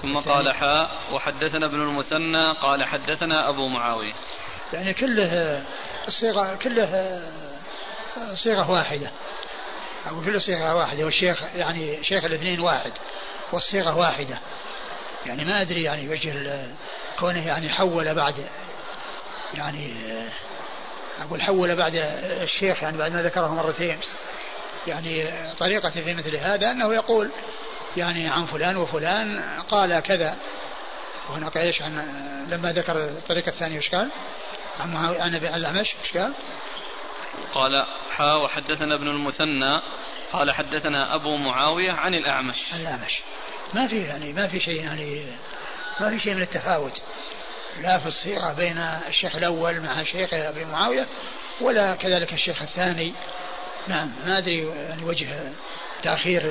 ثم قال حاء وحدثنا ابن المثنى قال حدثنا أبو معاوية. يعني كله الصيغة كله صيغة واحدة. أقول كل صيغة واحدة؟ والشيخ يعني شيخ الاثنين واحد والصيغة واحدة. يعني ما أدري يعني وجه كونه يعني حول بعد يعني أقول حول بعد الشيخ يعني بعد ما ذكره مرتين. يعني طريقة في مثل هذا أنه يقول يعني عن فلان وفلان قال كذا. وهنا إيش؟ عن لما ذكر الطريقة الثانية وش قال؟ عن عن الأعمش إيش قال؟ قال حا وحدثنا ابن المثنى. قال حدثنا أبو معاوية عن الأعمش. الأعمش. ما في يعني ما في شيء يعني ما في شيء من التفاوت. لا في الصيغة بين الشيخ الأول مع شيخ أبي معاوية ولا كذلك الشيخ الثاني. نعم ما أدري يعني وجه تأخير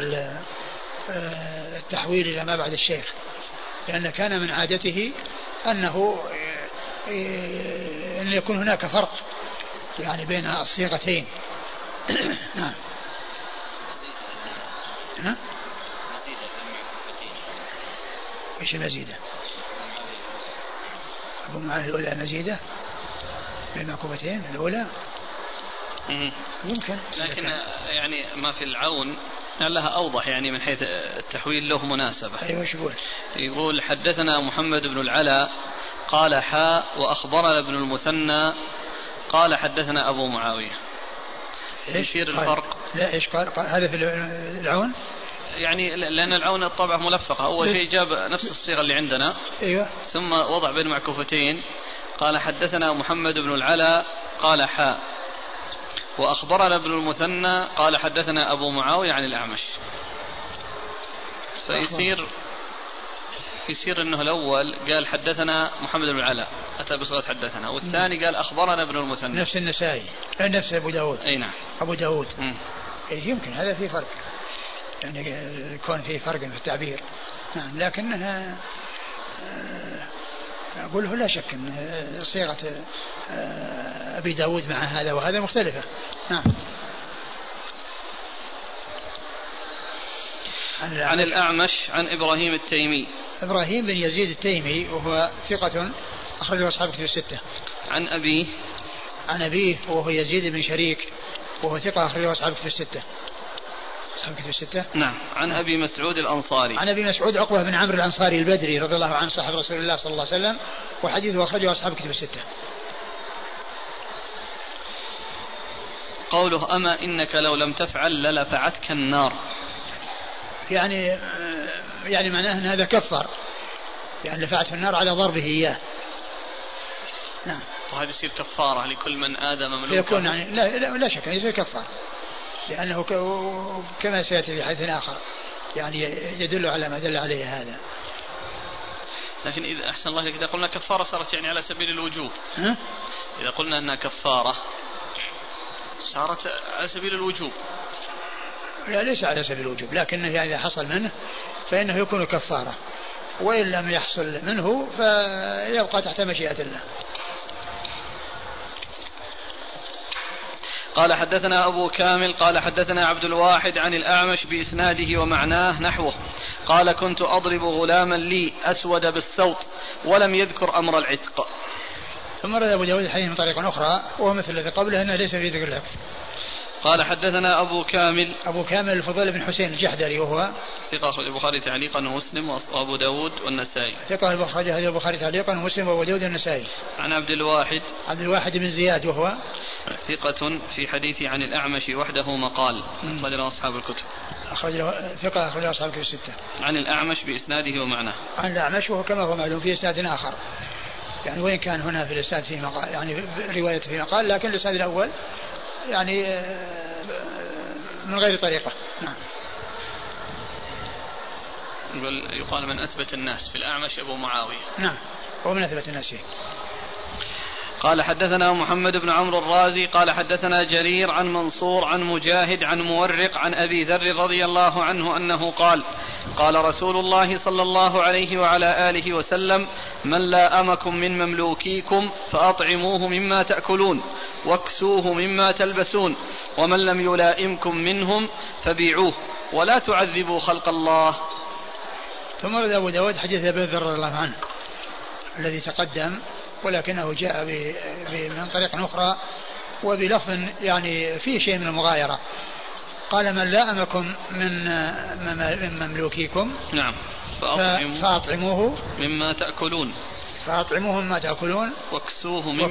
آه، التحويل إلى ما بعد الشيخ. لأن كان من عادته أنه آه، أن يكون هناك فرق. يعني بين الصيغتين. نعم. ها؟ إيش المزيدة؟ أبو معاذ الأولى مزيدة بين معكوفتين الأولى؟ يمكن لكن يعني ما في العون لها أوضح يعني من حيث التحويل له مناسبة. أيوة شو يقول؟ يقول حدثنا محمد بن العلاء قال حاء وأخبرنا ابن المثنى قال حدثنا أبو معاوية. إيش؟ يصير الفرق. لا إيش قال, قال هذا في العون؟ يعني لأن العون الطبعة ملفقة. أول شيء جاب نفس الصيغة اللي عندنا. أيوة. ثم وضع بين معكوفتين. قال حدثنا محمد بن العلاء قال حاء. وأخبرنا ابن المثنى قال حدثنا أبو معاوية عن الأعمش. فيصير يصير إنه الأول قال حدثنا محمد بن العلاء أتى بصيغه حدثنا والثاني قال أخبرنا ابن المثنى. نفس النسائي نفس أبو داود. أي نعم. أبو داود. إيه يمكن هذا في فرق. يعني يكون في فرق في التعبير. نعم لكنها آه، أقوله لا شك أن صيغة آه، أبي داود مع هذا وهذا مختلفة. نعم. عن الأعمش, عن الأعمش عن إبراهيم التيمي. إبراهيم بن يزيد التيمي وهو ثقة أخرجه أصحاب كتب الستة. عن أبيه عن أبيه وهو يزيد بن شريك وهو ثقة أخرجه أصحاب كتب الستة. أصحاب كتب الستة. نعم. عن أبي مسعود الأنصاري. عن أبي مسعود عقبة بن عمرو الأنصاري البدري رضي الله عنه صاحب رسول الله صلى الله عليه وسلم وحديثه أخرجه أصحاب كتب الستة. قوله أما إنك لو لم تفعل للفعتك النار. يعني يعني معناه أن هذا كفر يعني لفعت النار على ضربه إياه. نعم. وهذا يصير كفارة لكل من آذى مملوكا يكون يعني لا, لا, لا شك يصير كفارة. لأنه كما سيأتي في حديث آخر يعني يدل على ما دل عليه هذا. لكن إذا أحسن الله إذا قلنا كفارة صارت يعني على سبيل الوجوب؟ إذا قلنا أنها كفارة صارت على سبيل الوجوب. لا ليس على سبيل الوجوب لكنه يعني إذا حصل منه فإنه يكون كفارة. وإن لم يحصل منه فيبقى تحت مشيئة الله. قال حدثنا أبو كامل قال حدثنا عبد الواحد عن الأعمش بإسناده ومعناه نحوه. قال كنت أضرب غلاما لي أسود بالسوط ولم يذكر أمر العتق. ثم رد أبو داود الحديث من طريق أخرى وهو مثل الذي قبله أنه ليس في ذكر العتق. قال حدثنا أبو كامل. أبو كامل الفضيل بن حسين الجحدري وهو ثقة أخرج البخاري تعليقا ومسلم وأبو داود والنسائي. ثقة أخرج هذا البخاري تعليقا ومسلم وأبو داود والنسائي. عن عبد الواحد. عبد الواحد بن زياد وهو ثقة في حديثه عن الأعمش وحده مقال. أخرج له أصحاب الكتب. أخرج له ثقة أخرج له أصحاب الكتب الستة. عن الأعمش بإسناده ومعناه. عن الأعمش وهو كما هو معلوم في إسناد آخر. يعني وين كان هنا في الإسناد في مقال يعني رواية في مقال لكن الإسناد الأول يعني آه، من غير طريقة. نعم. يقال من أثبت الناس في الأعمش أبو معاوية. نعم هو من أثبت الناس. فيه قال حدثنا محمد بن عمرو الرازي قال حدثنا جرير عن منصور عن مجاهد عن مورق عن أبي ذر رضي الله عنه أنه قال قال رسول الله صلى الله عليه وعلى آله وسلم من لا أمكم من مملوكيكم فأطعموه مما تأكلون واكسوه مما تلبسون ومن لم يلائمكم منهم فبيعوه ولا تعذبوا خلق الله. ثم ورد أبو داود حديث أبي ذر رضي الله عنه الذي تقدم ولكنه جاء من طريق أخرى وبلفظ يعني فيه شيء من المغايرة. قال من لائمكم من من مملوكيكم نعم. فأطعموه. مما تأكلون. فأطعموه مما تأكلون. واكسوه مما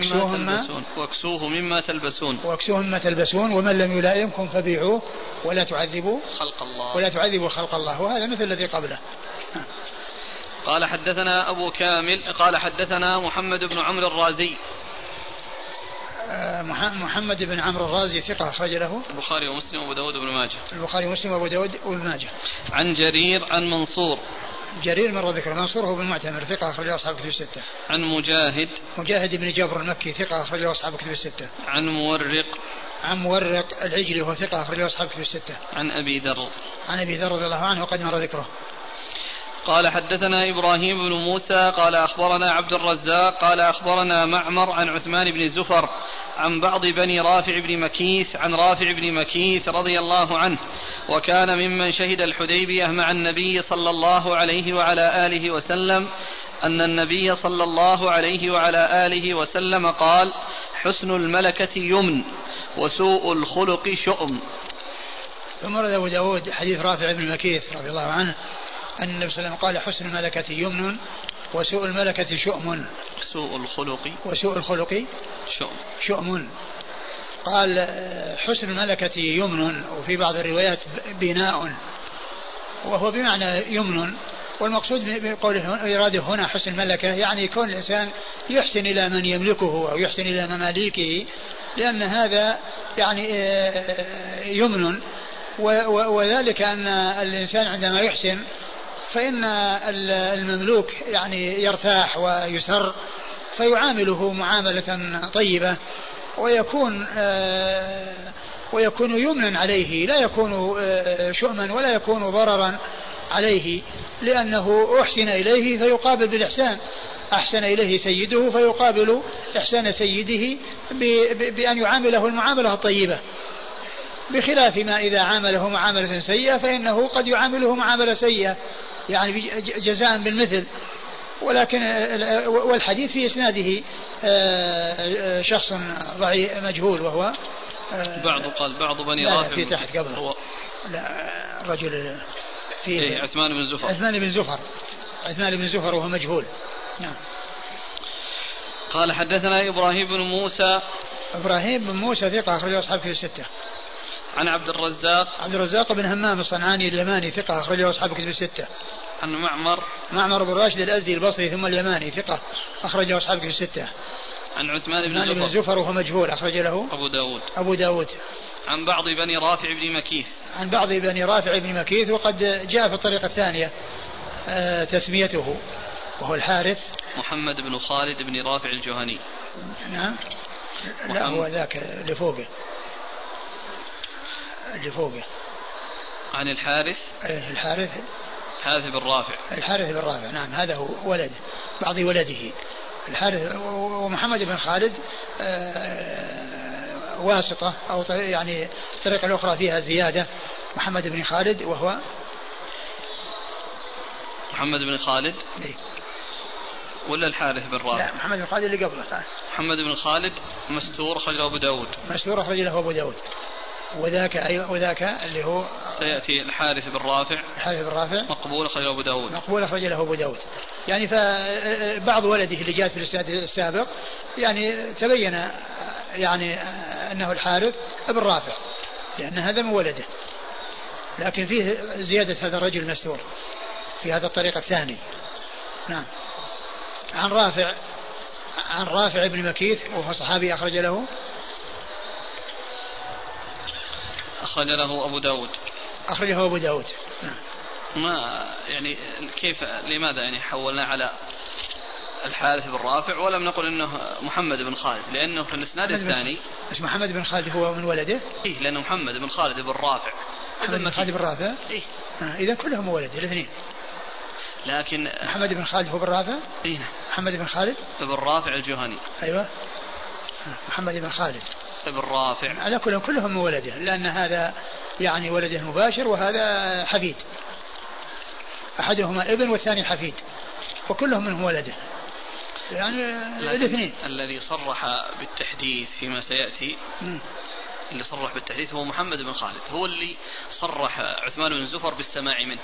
تلبسون. واكسوه مما تلبسون. واكسوه مما تلبسون. ومن لم يلائمكم فبيعوه ولا تعذبوا خلق الله. ولا تعذبوا خلق الله. وهذا مثل الذي قبله. قال حدثنا أبو كامل قال حدثنا محمد بن عمرو الرازي آه، محمد بن عمرو الرازي ثقة أخرج له البخاري ومسلم وأبو داود بن ماجه البخاري ومسلم وأبو داود وابن ماجه عن جرير عن منصور جرير مر ذكر منصور هو بن معتمر ثقة أخرج له أصحاب كتب الستة. عن مجاهد مجاهد بن جبر المكي ثقة أخرج له أصحاب كتب الستة. عن مورق عن مورق العجلي وهو ثقة أخرج له أصحاب كتب الستة. عن أبي ذر عن أبي ذر رضي الله عنه وقد مر ذكره. قال حدثنا إبراهيم بن موسى قال أخبرنا عبد الرزاق قال أخبرنا معمر عن عثمان بن زفر عن بعض بني رافع بن مكيث عن رافع بن مكيث رضي الله عنه وكان ممن شهد الحديبية مع النبي صلى الله عليه وعلى آله وسلم أن النبي صلى الله عليه وعلى آله وسلم قال حسن الملكة يمن وسوء الخلق شؤم. ثم رد أبو داود حديث رافع بن مكيث رضي الله عنه أن النبي صلى الله عليه وسلم قال حسن الملكة يمن وسوء الملكة شؤم. سوء الخلق. وسوء الخلق شؤم. شؤم. قال حسن الملكة يمن وفي بعض الروايات بناء وهو بمعنى يمن. والمقصود بقوله إرادة هنا حسن الملكة يعني يكون الإنسان يحسن إلى من يملكه أو يحسن إلى مماليكه لأن هذا يعني آه، يمن. وذلك أن الإنسان عندما يحسن فإن المملوك يعني يرتاح ويسر فيعامله معاملة طيبة ويكون آه، ويكون يمنا عليه لا يكون آه، شؤما ولا يكون ضررا عليه لأنه أحسن إليه فيقابل بالإحسان أحسن إليه سيده فيقابل إحسان سيده بأن يعامله المعاملة الطيبة. بخلاف ما إذا عامله معاملة سيئة فإنه قد يعامله معاملة سيئة. يعني جزاء بالمثل. ولكن والحديث في إسناده آه، شخص ضعيف مجهول وهو آه، بعض قال بعض بني رافع في تحت قبله لا الرجل في إيه عثمان بن زفر. عثمان بن زفر. عثمان بن زفر وهو مجهول. نعم. قال حدثنا إبراهيم بن موسى. إبراهيم بن موسى ثقة أخرجه اصحاب في الستة. عن عبد الرزاق. عبد الرزاق بن همام الصنعاني اليماني ثقة أخرجه أصحاب كتب الستة. عن معمر. معمر بن راشد الأزدي البصري ثم اليماني ثقة أخرجه أصحاب كتب الستة. عن عثمان بن زفر بن زفر. وهو مجهول أخرج له أبو داود. أبو داود. عن بعض بني رافع بن مكيث. عن بعض بني رافع بن مكيث وقد جاء في الطريقة الثانية آه تسميته وهو الحارث. محمد بن خالد بن رافع الجهني. نعم. لا هو ذاك اللي فوقه. اللي فوقه. عن الحارث؟ إيه الحارث. الحارث بن رافع. الحارث بن رافع نعم هذا هو ولد بعض ولده. الحارث ومحمد بن خالد آه، واسطة أو يعني الطريقة الأخرى فيها زيادة محمد بن خالد وهو محمد بن خالد؟ إيه؟ ولا الحارث بن رافع؟ لا محمد بن خالد اللي قبله محمد بن خالد مستور أخرج له أبو داود. مستور أخرج له أبو داود. وذاك أيوة وذاك اللي هو سيأتي الحارث بن رافع. الحارث بن رافع. مقبول أخرجه أبو داود. مقبول أخرجه أبو داود. يعني فبعض ولده اللي جاء في الإسناد السابق يعني تبين يعني أنه الحارث بن رافع لأن هذا من ولده. لكن فيه زيادة هذا الرجل المستور في هذا الطريق الثاني. نعم. عن رافع عن رافع بن مكيث وهو صحابي أخرج له أخرج له أبو داود أخرجه أبو داود نعم. ما يعني كيف لماذا يعني حولنا على الحارث بن رافع ولم نقل إنه محمد بن خالد لأنه في الإسناد الثاني بس محمد بن خالد هو من ولده؟ إيه لأنه محمد بن خالد بن رافع محمد بن خالد بن رافع؟ إيه آه إذا كلهم ولده الاثنين لكن محمد بن خالد هو بن رافع؟ اي نعم محمد بن خالد؟ بن رافع الجهني أيوه محمد بن خالد. بن رافع. على كلهم كلهم من ولده لأن هذا يعني ولده المباشر وهذا حفيد. أحدهما ابن والثاني حفيد وكلهم منهم ولده. يعني الاثنين. الذي صرح بالتحديث فيما سيأتي م. اللي صرح بالتحديث هو محمد بن خالد. هو اللي صرح عثمان بن زفر بالسماع منه.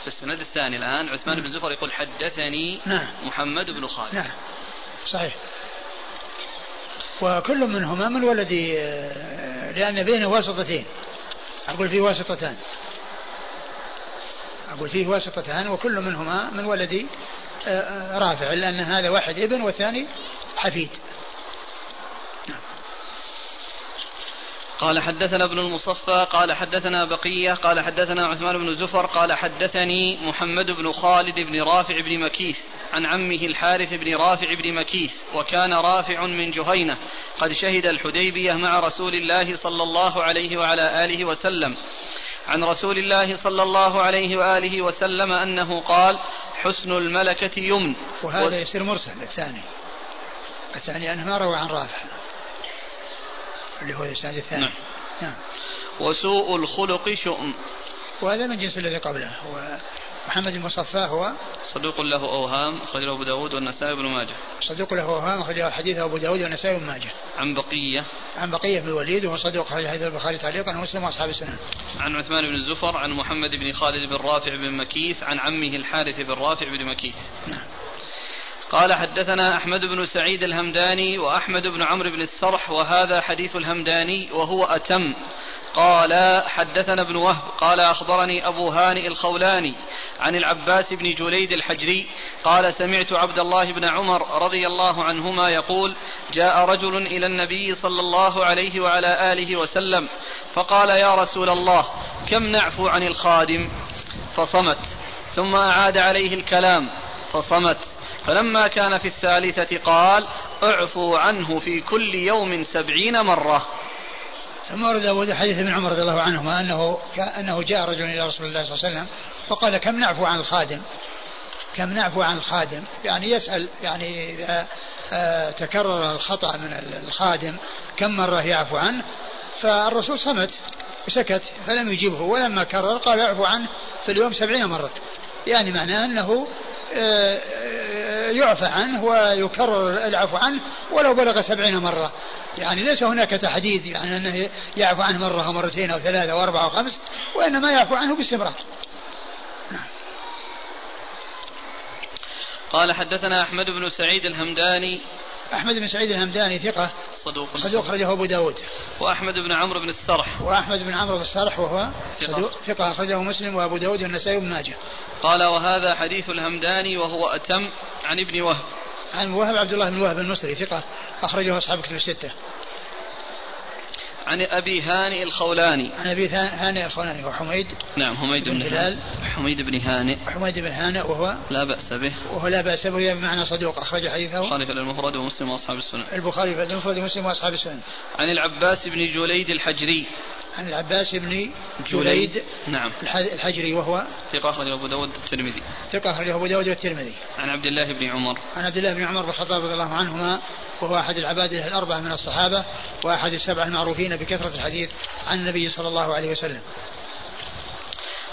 في السند الثاني الآن عثمان بن زفر يقول حدثني نعم. محمد بن خالد. نعم. صحيح. وكل منهما من ولد لأن بينه واسطتين. أقول فيه واسطتان. أقول فيه واسطتان وكل منهما من ولد آه، آه، رافع لأن هذا واحد ابن والثاني حفيد. قال حدثنا ابن المصفى قال حدثنا بقية قال حدثنا عثمان بن زفر قال حدثني محمد بن خالد بن رافع بن مكيث عن عمه الحارث بن رافع بن مكيث وكان رافع من جهينة قد شهد الحديبية مع رسول الله صلى الله عليه وعلى آله وسلم. عن رسول الله صلى الله عليه وآله وسلم أنه قال حسن الملكة يمن. وهذا يصير مرسل الثاني. الثاني أنه ما روى عن رافع. اللي هو الإسناد الثاني. نعم. نعم. وسوء الخلق شؤم. وهذا من جنس الذي قبله. محمد المصفى هو صدوق له أوهام أخرجه أبو داود والنسائي بن ماجه. صدوق له أوهام أخرجه حديث أبو داود والنسائي بن ماجه. عن بقية. عن بقية بن الوليد وهو صدوق أخرج حديث البخاري تعليقا ومسلم وأصحاب السنن عن عثمان بن الزفر عن محمد بن خالد بن رافع بن مكيث عن عمه الحارث بن رافع بن مكيث. نعم. قال حدثنا أحمد بن سعيد الهمداني وأحمد بن عمرو بن السرح وهذا حديث الهمداني وهو أتم. قال حدثنا ابن وهب قال أخبرني أبو هانئ الخولاني عن العباس بن جليد الحجري قال سمعت عبد الله بن عمر رضي الله عنهما يقول جاء رجل إلى النبي صلى الله عليه وعلى آله وسلم فقال يا رسول الله كم نعفو عن الخادم؟ فصمت. ثم أعاد عليه الكلام فصمت. فلما كان في الثالثة قال اعفوا عنه في كل يوم سبعين مرة. ثم ورد أبو حديث ابن عمر رضي الله عنهما أنه أنه جاء رجل إلى رسول الله صلى الله عليه وسلم وقال كم نعفو عن الخادم؟ كم نعفو عن الخادم؟ يعني يسأل يعني إذا آه، تكرر الخطأ من الخادم كم مرة يعفو عنه؟ فالرسول صمت وسكت فلم يجيبه ولما كرر قال اعفو عنه في اليوم سبعين مرة. يعني معناه أنه يعفى عنه ويكرر العفو عنه ولو بلغ سبعين مرة يعني ليس هناك تحديد يعني أنه يعفو عنه مرة ومرتين أو ثلاثة وأربعة وخمس وإنما يعفو عنه باستمرار. قال حدثنا أحمد بن سعيد الهمداني أحمد بن سعيد الهمداني ثقة صدوق صدوق أخرجه أبو داود. وأحمد بن عمرو بن السرح. وأحمد بن عمرو بن السرح وهو ثقة. ثقة أخرجه مسلم وأبو داود والنسائي بن ماجه. قال وهذا حديث الهمداني وهو أتم عن ابن وهب. عن وهب عبد الله بن وهب المصري ثقة أخرجه أصحاب كتب الستة. عن أبي هانئ الخولاني. عن أبي هانئ الخولاني وحميد نعم حميد بن هلال. حميد بن هانئ. حميد بن هانئ وهو لا بأس به. وهو لا بأس به بمعنى صدوق. أخرج حديثه. البخاري في المفرد ومسلم وأصحاب السنن. البخاري في المفرد ومسلم وأصحاب السنن. عن العباس بن جليد الحجري. عن العباس بن جليد. نعم. الحجري وهو ثقة أخرجه أبو داود والترمذي. ثقة أخرجه أبو داود والترمذي. عن عبد الله بن عمر. عن عبد الله بن عمر بن الخطاب رضي الله عنهما وهو أحد العبادة الأربعة من الصحابة وأحد السبعة المعروفين بكثرة الحديث عن النبي صلى الله عليه وسلم.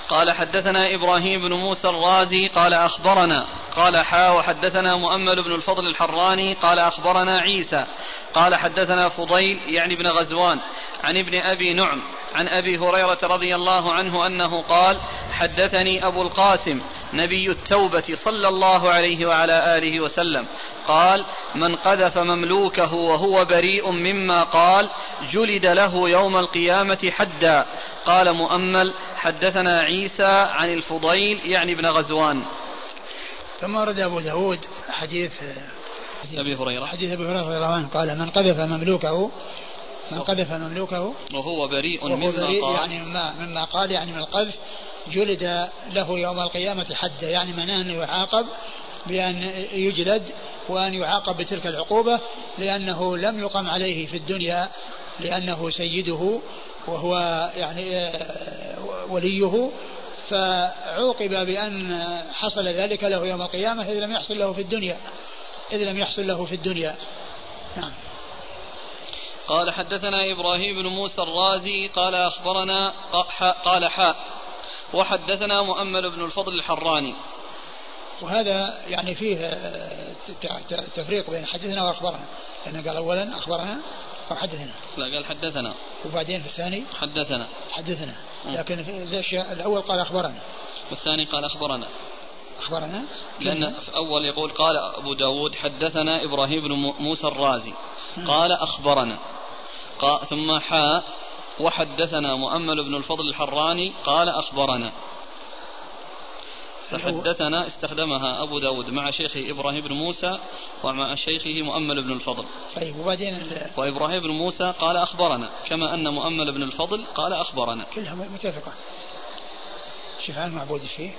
قال حدثنا إبراهيم بن موسى الرازي قال أخبرنا قال حا وحدثنا مؤمل بن الفضل الحراني قال أخبرنا عيسى قال حدثنا فضيل يعني بن غزوان عن ابن أبي نعم عن أبي هريرة رضي الله عنه أنه قال حدثني أبو القاسم نبي التوبة صلى الله عليه وعلى آله وسلم قال من قذف مملوكه وهو بريء مما قال جلد له يوم القيامة حدا. قال مؤمل حدثنا عيسى عن الفضيل يعني ابن غزوان. ثم ورد أبو داود حديث أبي هريرة. حديث أبي هريرة رضي الله عنه. قال من قذف مملوكه من قذف مملوكه وهو بريء وهو مما بريء قال. يعني مما, مما قال يعني من القذف. جلد له يوم القيامة حدا يعني معناه أنه يعاقب بأن يجلد وأن يعاقب بتلك العقوبة لأنه لم يقم عليه في الدنيا لأنه سيده وهو يعني آه، وليه. فعوقب بأن حصل ذلك له يوم القيامة إذ لم يحصل له في الدنيا. إذ لم يحصل له في الدنيا. نعم. قال حدثنا إبراهيم بن موسى الرازي قال أخبرنا قال حاء وحدثنا مؤمل بن الفضل الحراني. وهذا يعني فيه آه، تفريق بين حدثنا وأخبرنا. لأنه قال اولا أخبرنا أو حدثنا. لا قال حدثنا. وبعدين في الثاني؟ حدثنا. حدثنا. لكن في الأول قال أخبرنا. والثاني قال أخبرنا. أخبرنا؟ لأن في أول يقول قال أبو داود حدثنا إبراهيم بن موسى الرازي. قال أخبرنا. قال ثم حاء وحدثنا مؤمل بن الفضل الحراني قال أخبرنا. تحدثنا استخدمها أبو داود مع شيخه إبراهيم بن موسى ومع شيخه مؤمل بن الفضل. طيب وبعدين وإبراهيم بن موسى قال أخبرنا. كما أن مؤمل بن الفضل قال أخبرنا. كلها متفقة. شوف هل معبود فيه؟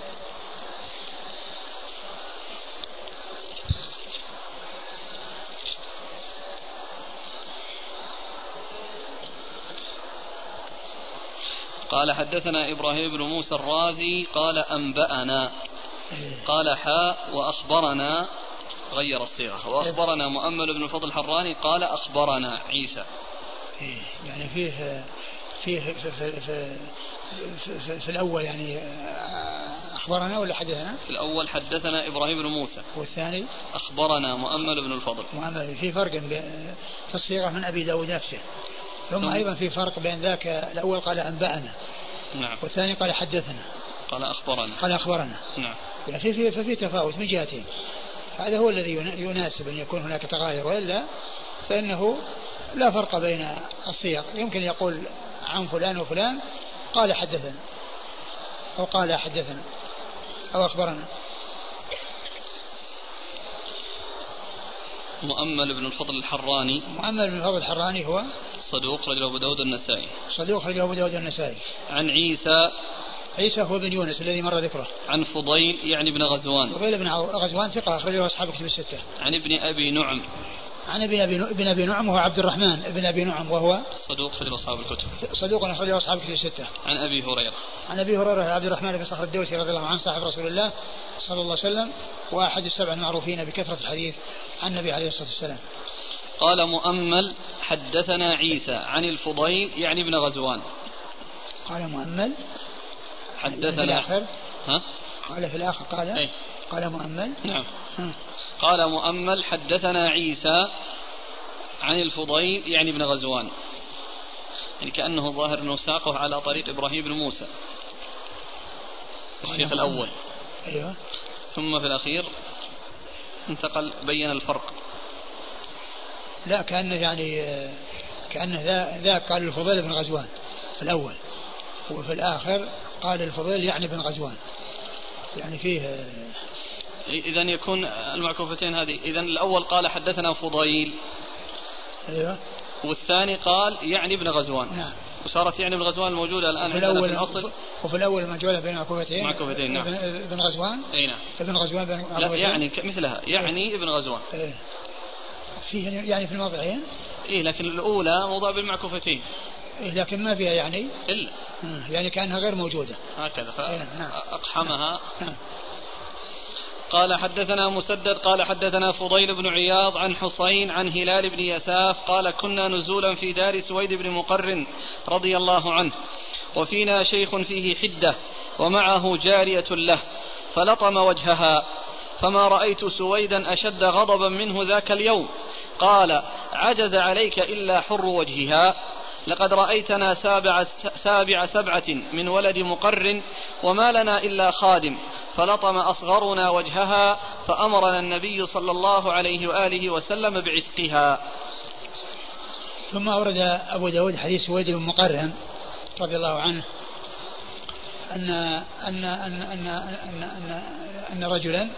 قال حدثنا إبراهيم بن موسى الرازي قال أنبأنا. قال حاء وأخبرنا. غير الصيغة. وأخبرنا مؤمل بن الفضل الحراني قال أخبرنا عيسى. إيه، يعني فيه فيه في, في, في, في, في, في الأول يعني أخبرنا ولا حدثنا؟ في الأول حدثنا إبراهيم بن موسى. والثاني؟ أخبرنا مؤمل بن الفضل. مؤمل في فرق في الصيغة من أبي داود نفسه. ثم أيضا في فرق بين ذاك الأول قال أنبأنا نعم. والثاني قال حدثنا. قال أخبرنا. قال أخبرنا. نعم. يعني في في ففي تفاوت من جهتين. هذا هو الذي يناسب أن يكون هناك تغاير وإلا فإنه لا فرق بين الصيغ يمكن يقول عن فلان وفلان قال حدثنا أو قال حدثنا أو أخبرنا. مؤمل بن الفضل الحراني. مؤمل بن الفضل الحراني هو صدوق رجل أبو داود النسائي. صدوق رجل أبو داود النسائي. عن عيسى. عيسى هو بن يونس الذي مر ذكره. عن فضيل يعني بن غزوان. فضيل بن غزوان ثقة أخرجه أصحاب كتب الستة. عن ابن أبي نعم. عن ابن أبي ابن أبي نعم وهو عبد الرحمن ابن أبي نعم وهو صدوق أخرجه أصحاب الكتب. صدوق أخرجه أصحاب الكتب الستة. عن أبي هريرة. عن أبي هريرة عبد الرحمن بن صخر الدوسي رضي الله عنه صاحب رسول الله صلى الله عليه وسلم وأحد السبع المعروفين بكثرة الحديث عن النبي عليه الصلاة والسلام. قال مؤمل حدثنا عيسى عن الفضيل يعني ابن غزوان. قال مؤمل. حدثنا في الآخر. ها؟ قال في الآخر قال أي. قال مؤمل. نعم. ها. قال مؤمل حدثنا عيسى عن الفضيل يعني ابن غزوان. يعني كأنه ظاهر أنه ساقه على طريق إبراهيم بن موسى. الشيخ الأول. أيوه. ثم في الأخير انتقل بين الفرق. لا كأنه يعني كأنه ذاك قال الفضيل بن غزوان في الأول. وفي الآخر قال الفضيل يعني بن غزوان. يعني فيه إذا يكون المعكوفتين هذه. إذا الأول قال حدثنا فضيل. أيوه. والثاني قال يعني ابن غزوان. نعم. وصارت يعني ابن غزوان الموجودة الآن في الأول في الأصل. وفي الأول مجعولة بين معكوفتين. معكوفتين نعم. ابن غزوان. أي نعم. ابن غزوان بين لا يعني مثلها يعني إيه. ابن غزوان. إيه. فيه يعني في الموضعين؟ إيه لكن الأولى موضوع بالمعكوفتين. إيه لكن ما فيها يعني؟ إلا. يعني كأنها غير موجودة. هكذا فأقحمها نعم. نعم. قال حدثنا مسدد قال حدثنا فضيل بن عياض عن حصين عن هلال بن يساف قال كنا نزولا في دار سويد بن مقرن رضي الله عنه وفينا شيخ فيه حدة ومعه جارية له فلطم وجهها فما رأيت سويدا أشد غضبا منه ذاك اليوم قال عجز عليك إلا حر وجهها. لقد رأيتنا سابع, سابع سبعة من ولد مقر وما لنا إلا خادم فلطم أصغرنا وجهها فأمرنا النبي صلى الله عليه وآله وسلم بعتقها. ثم أورد أبو داود حديث سويد بن مقرن رضي الله عنه أن أن أن أن أن, أن, أن رجلا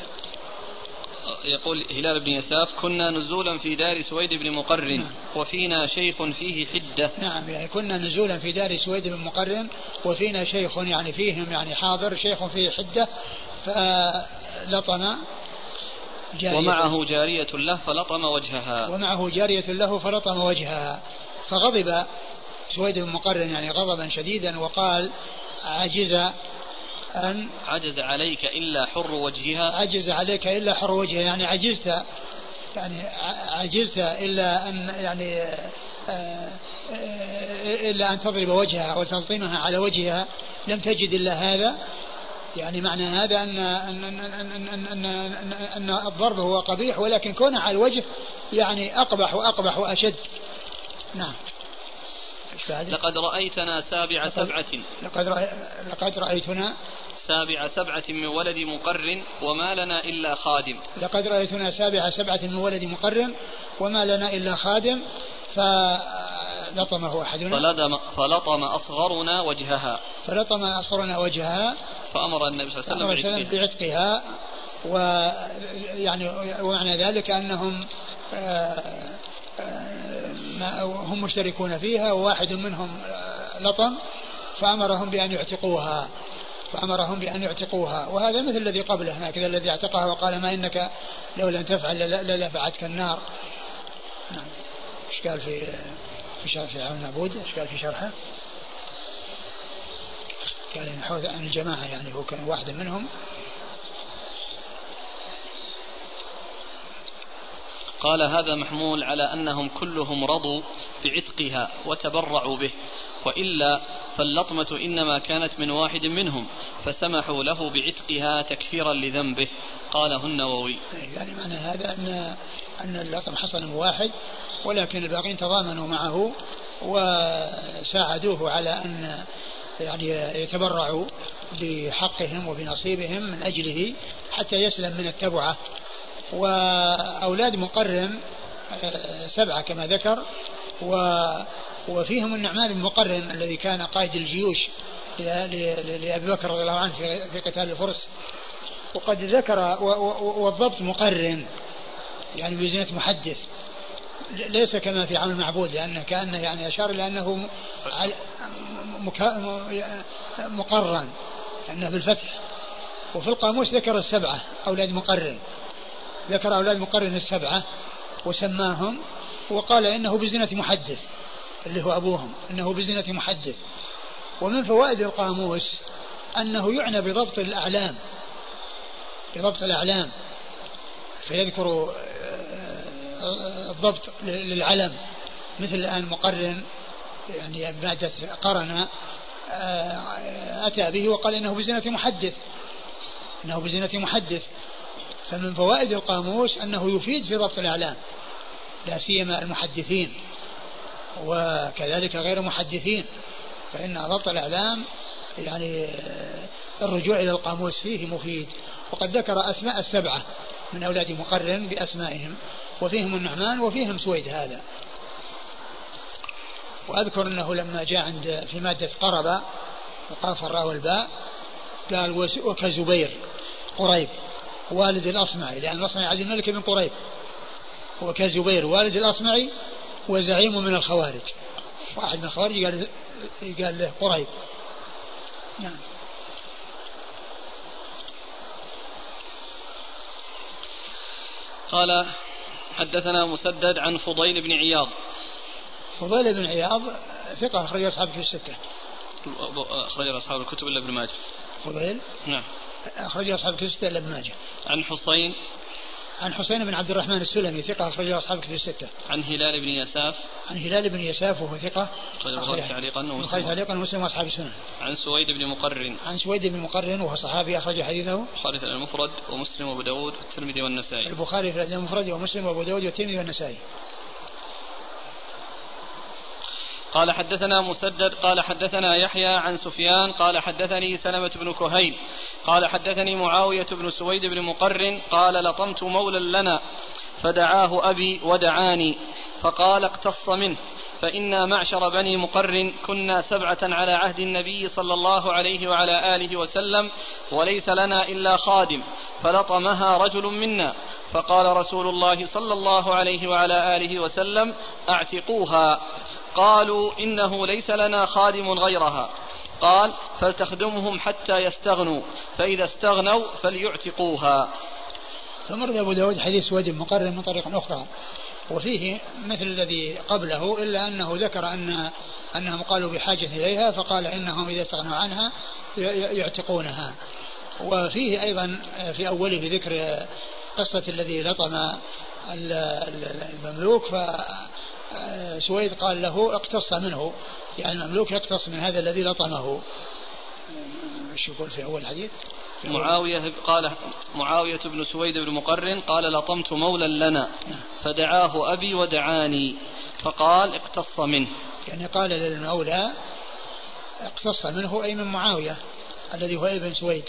يقول هلال بن يساف كنا نزولا في دار سويد بن مقرن نعم. وفينا شيخ فيه حدة. نعم يعني كنا نزولا في دار سويد بن مقرن وفينا شيخ يعني فيهم يعني حاضر شيخ فيه حدة فلطم جارية. ومعه جارية له فلطم وجهها. ومعه جارية له فلطم وجهها. فغضب سويد بن مقرن يعني غضبا شديدا وقال عجز أن عجز عليك إلا حر وجهها؟ عجز عليك إلا حر وجهها يعني عجزت يعني عجزت إلا أن يعني آه، إلا أن تضرب وجهها وتلطمها على وجهها. لم تجد إلا هذا؟ يعني معنى هذا أن أن أن أن, أن, أن, أن الضرب هو قبيح ولكن كونه على الوجه يعني أقبح وأقبح وأشد. نعم. لقد رأيتنا سابع سبعة. لقد لقد رأيتنا سابع سبعة من ولد مقر وما لنا إلا خادم. لقد رأيتنا سابع سبعة من ولد مقر وما لنا إلا خادم فلطمه أحدنا. فلطم, فلطم أصغرنا وجهها. فلطم أصغرنا وجهها فأمر النبي صلى الله عليه وسلم بعتقها ويعني ومعنى ذلك أنهم آه، آه، هم مشتركون فيها وواحد منهم آه، لطم فأمرهم بأن يعتقوها. فأمرهم بأن يعتقوها. وهذا مثل الذي قبله هكذا الذي اعتقها وقال ما إنك لو لم تفعل للفعتك النار. نعم. إيش قال في في شرح في عون عبود إيش قال في شرحه؟ قال نحو عن الجماعة يعني هو كان واحد منهم قال هذا محمول على أنهم كلهم رضوا بعتقها وتبرعوا به وإلا فاللطمة إنما كانت من واحد منهم فسمحوا له بعتقها تكفيرا لذنبه قاله النووي. يعني معنى هذا أن أن اللطم حصل من واحد ولكن الباقين تضامنوا معه وساعدوه على أن يعني يتبرعوا بحقهم وبنصيبهم من أجله حتى يسلم من التبعة. وأولاد مقرن آه، سبعة كما ذكر و وفيهم النعمان بن مقرن الذي كان قائد الجيوش لأبي بكر رضي الله عنه في قتال الفرس. وقد ذكر والضبط مقرن يعني بزنة محدث. ليس كما في عون المعبود لأنه كأنه يعني أشار إلى أنه مقرن لأنه بالفتح. وفي القاموس ذكر السبعة أولاد مقرن ذكر أولاد مقرن السبعة وسماهم وقال إنه بزنة محدث اللي هو أبوهم إنه بزنة محدث. ومن فوائد القاموس أنه يعنى بضبط الأعلام بضبط الأعلام فيذكر آه، الضبط للعلم مثل الآن مقرن يعني مادة قرن آه، أتى به وقال إنه بزنة محدث إنه بزنة محدث. فمن فوائد القاموس أنه يفيد في ضبط الأعلام لا سيما المحدثين وكذلك غير المحدثين فإن ضبط الأعلام يعني الرجوع إلى القاموس فيه مفيد. وقد ذكر أسماء السبعة من أولاد مقرن بأسمائهم وفيهم النعمان وفيهم سويد هذا. وأذكر أنه لما جاء عند في مادة قرب وقاف الراء والباء قال وكزبير قريب. والد الأصمعي لأن الأصمعي عبد الملك بن قريب. وكزبير والد الأصمعي وزعيم من الخوارج. واحد من الخوارج قال قال له قريب. نعم. قال حدثنا مسدد عن فضيل بن عياض. فضيل بن عياض ثقة أخرج أصحاب في الستة. أخرج أصحاب الكتب إلا ابن ماجه. فضيل؟ نعم. أخرج أصحاب في الستة إلا ابن ماجه عن حسين عن حسين بن عبد الرحمن السلمي ثقة أخرجه أصحاب كتب الستة. عن هلال بن يساف. عن هلال بن يساف وهو ثقة. أخرج البخاري تعليقا ومسلم. تعليقا ومسلم وأصحاب السنن. عن سويد بن مقرن. عن سويد بن مقرن وهو صحابي أخرج حديثه. البخاري في المفرد ومسلم وأبو داود والترمذي والنسائي. البخاري في المفرد ومسلم وأبو داود والترمذي والنسائي. قال حدثنا مسدد قال حدثنا يحيى عن سفيان قال حدثني سلمة بن كهيل قال حدثني معاوية بن سويد بن مقرن قال لطمت مولا لنا فدعاه أبي ودعاني فقال اقتص منه فإنا معشر بني مقرن كنا سبعة على عهد النبي صلى الله عليه وعلى آله وسلم وليس لنا إلا خادم فلطمها رجل منا فقال رسول الله صلى الله عليه وعلى آله وسلم أعتقوها. قالوا إنه ليس لنا خادم غيرها. قال فلتخدمهم حتى يستغنوا فإذا استغنوا فليعتقوها. ثم رد أبو داود حديث ود مقرر من طريق أخرى. وفيه مثل الذي قبله إلا أنه ذكر أن أنهم قالوا بحاجة إليها فقال إنهم إذا استغنوا عنها يعتقونها. وفيه أيضا في أوله ذكر قصة الذي لطم المملوك فسويد قال له اقتص منه يعني المملوك يقتص من هذا الذي لطمه. إيش يقول في أول الحديث؟ معاوية قال معاوية بن سويد بن مقرن قال لطمت مولا لنا فدعاه أبي ودعاني فقال اقتص منه. يعني قال للمولى اقتص منه أي من معاوية الذي هو ابن سويد.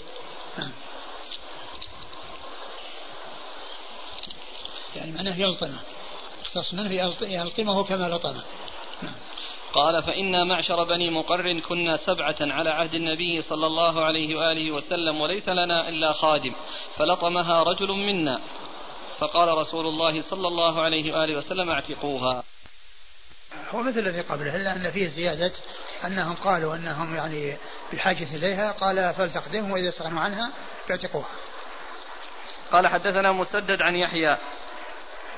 يعني معناه يلطمه. اقتص منه يلطمه كما لطمه. قال فإنا معشر بني مقر كنا سبعة على عهد النبي صلى الله عليه وآله وسلم وليس لنا إلا خادم فلطمها رجل منا. فقال رسول الله صلى الله عليه وآله وسلم اعتقوها. هو مثل الذي قبله إلا أن فيه زيادة أنهم قالوا أنهم يعني بحاجة إليها قال فلتقدمهم وإذا استغنوا عنها يعتقوها قال حدثنا مسدد عن يحيى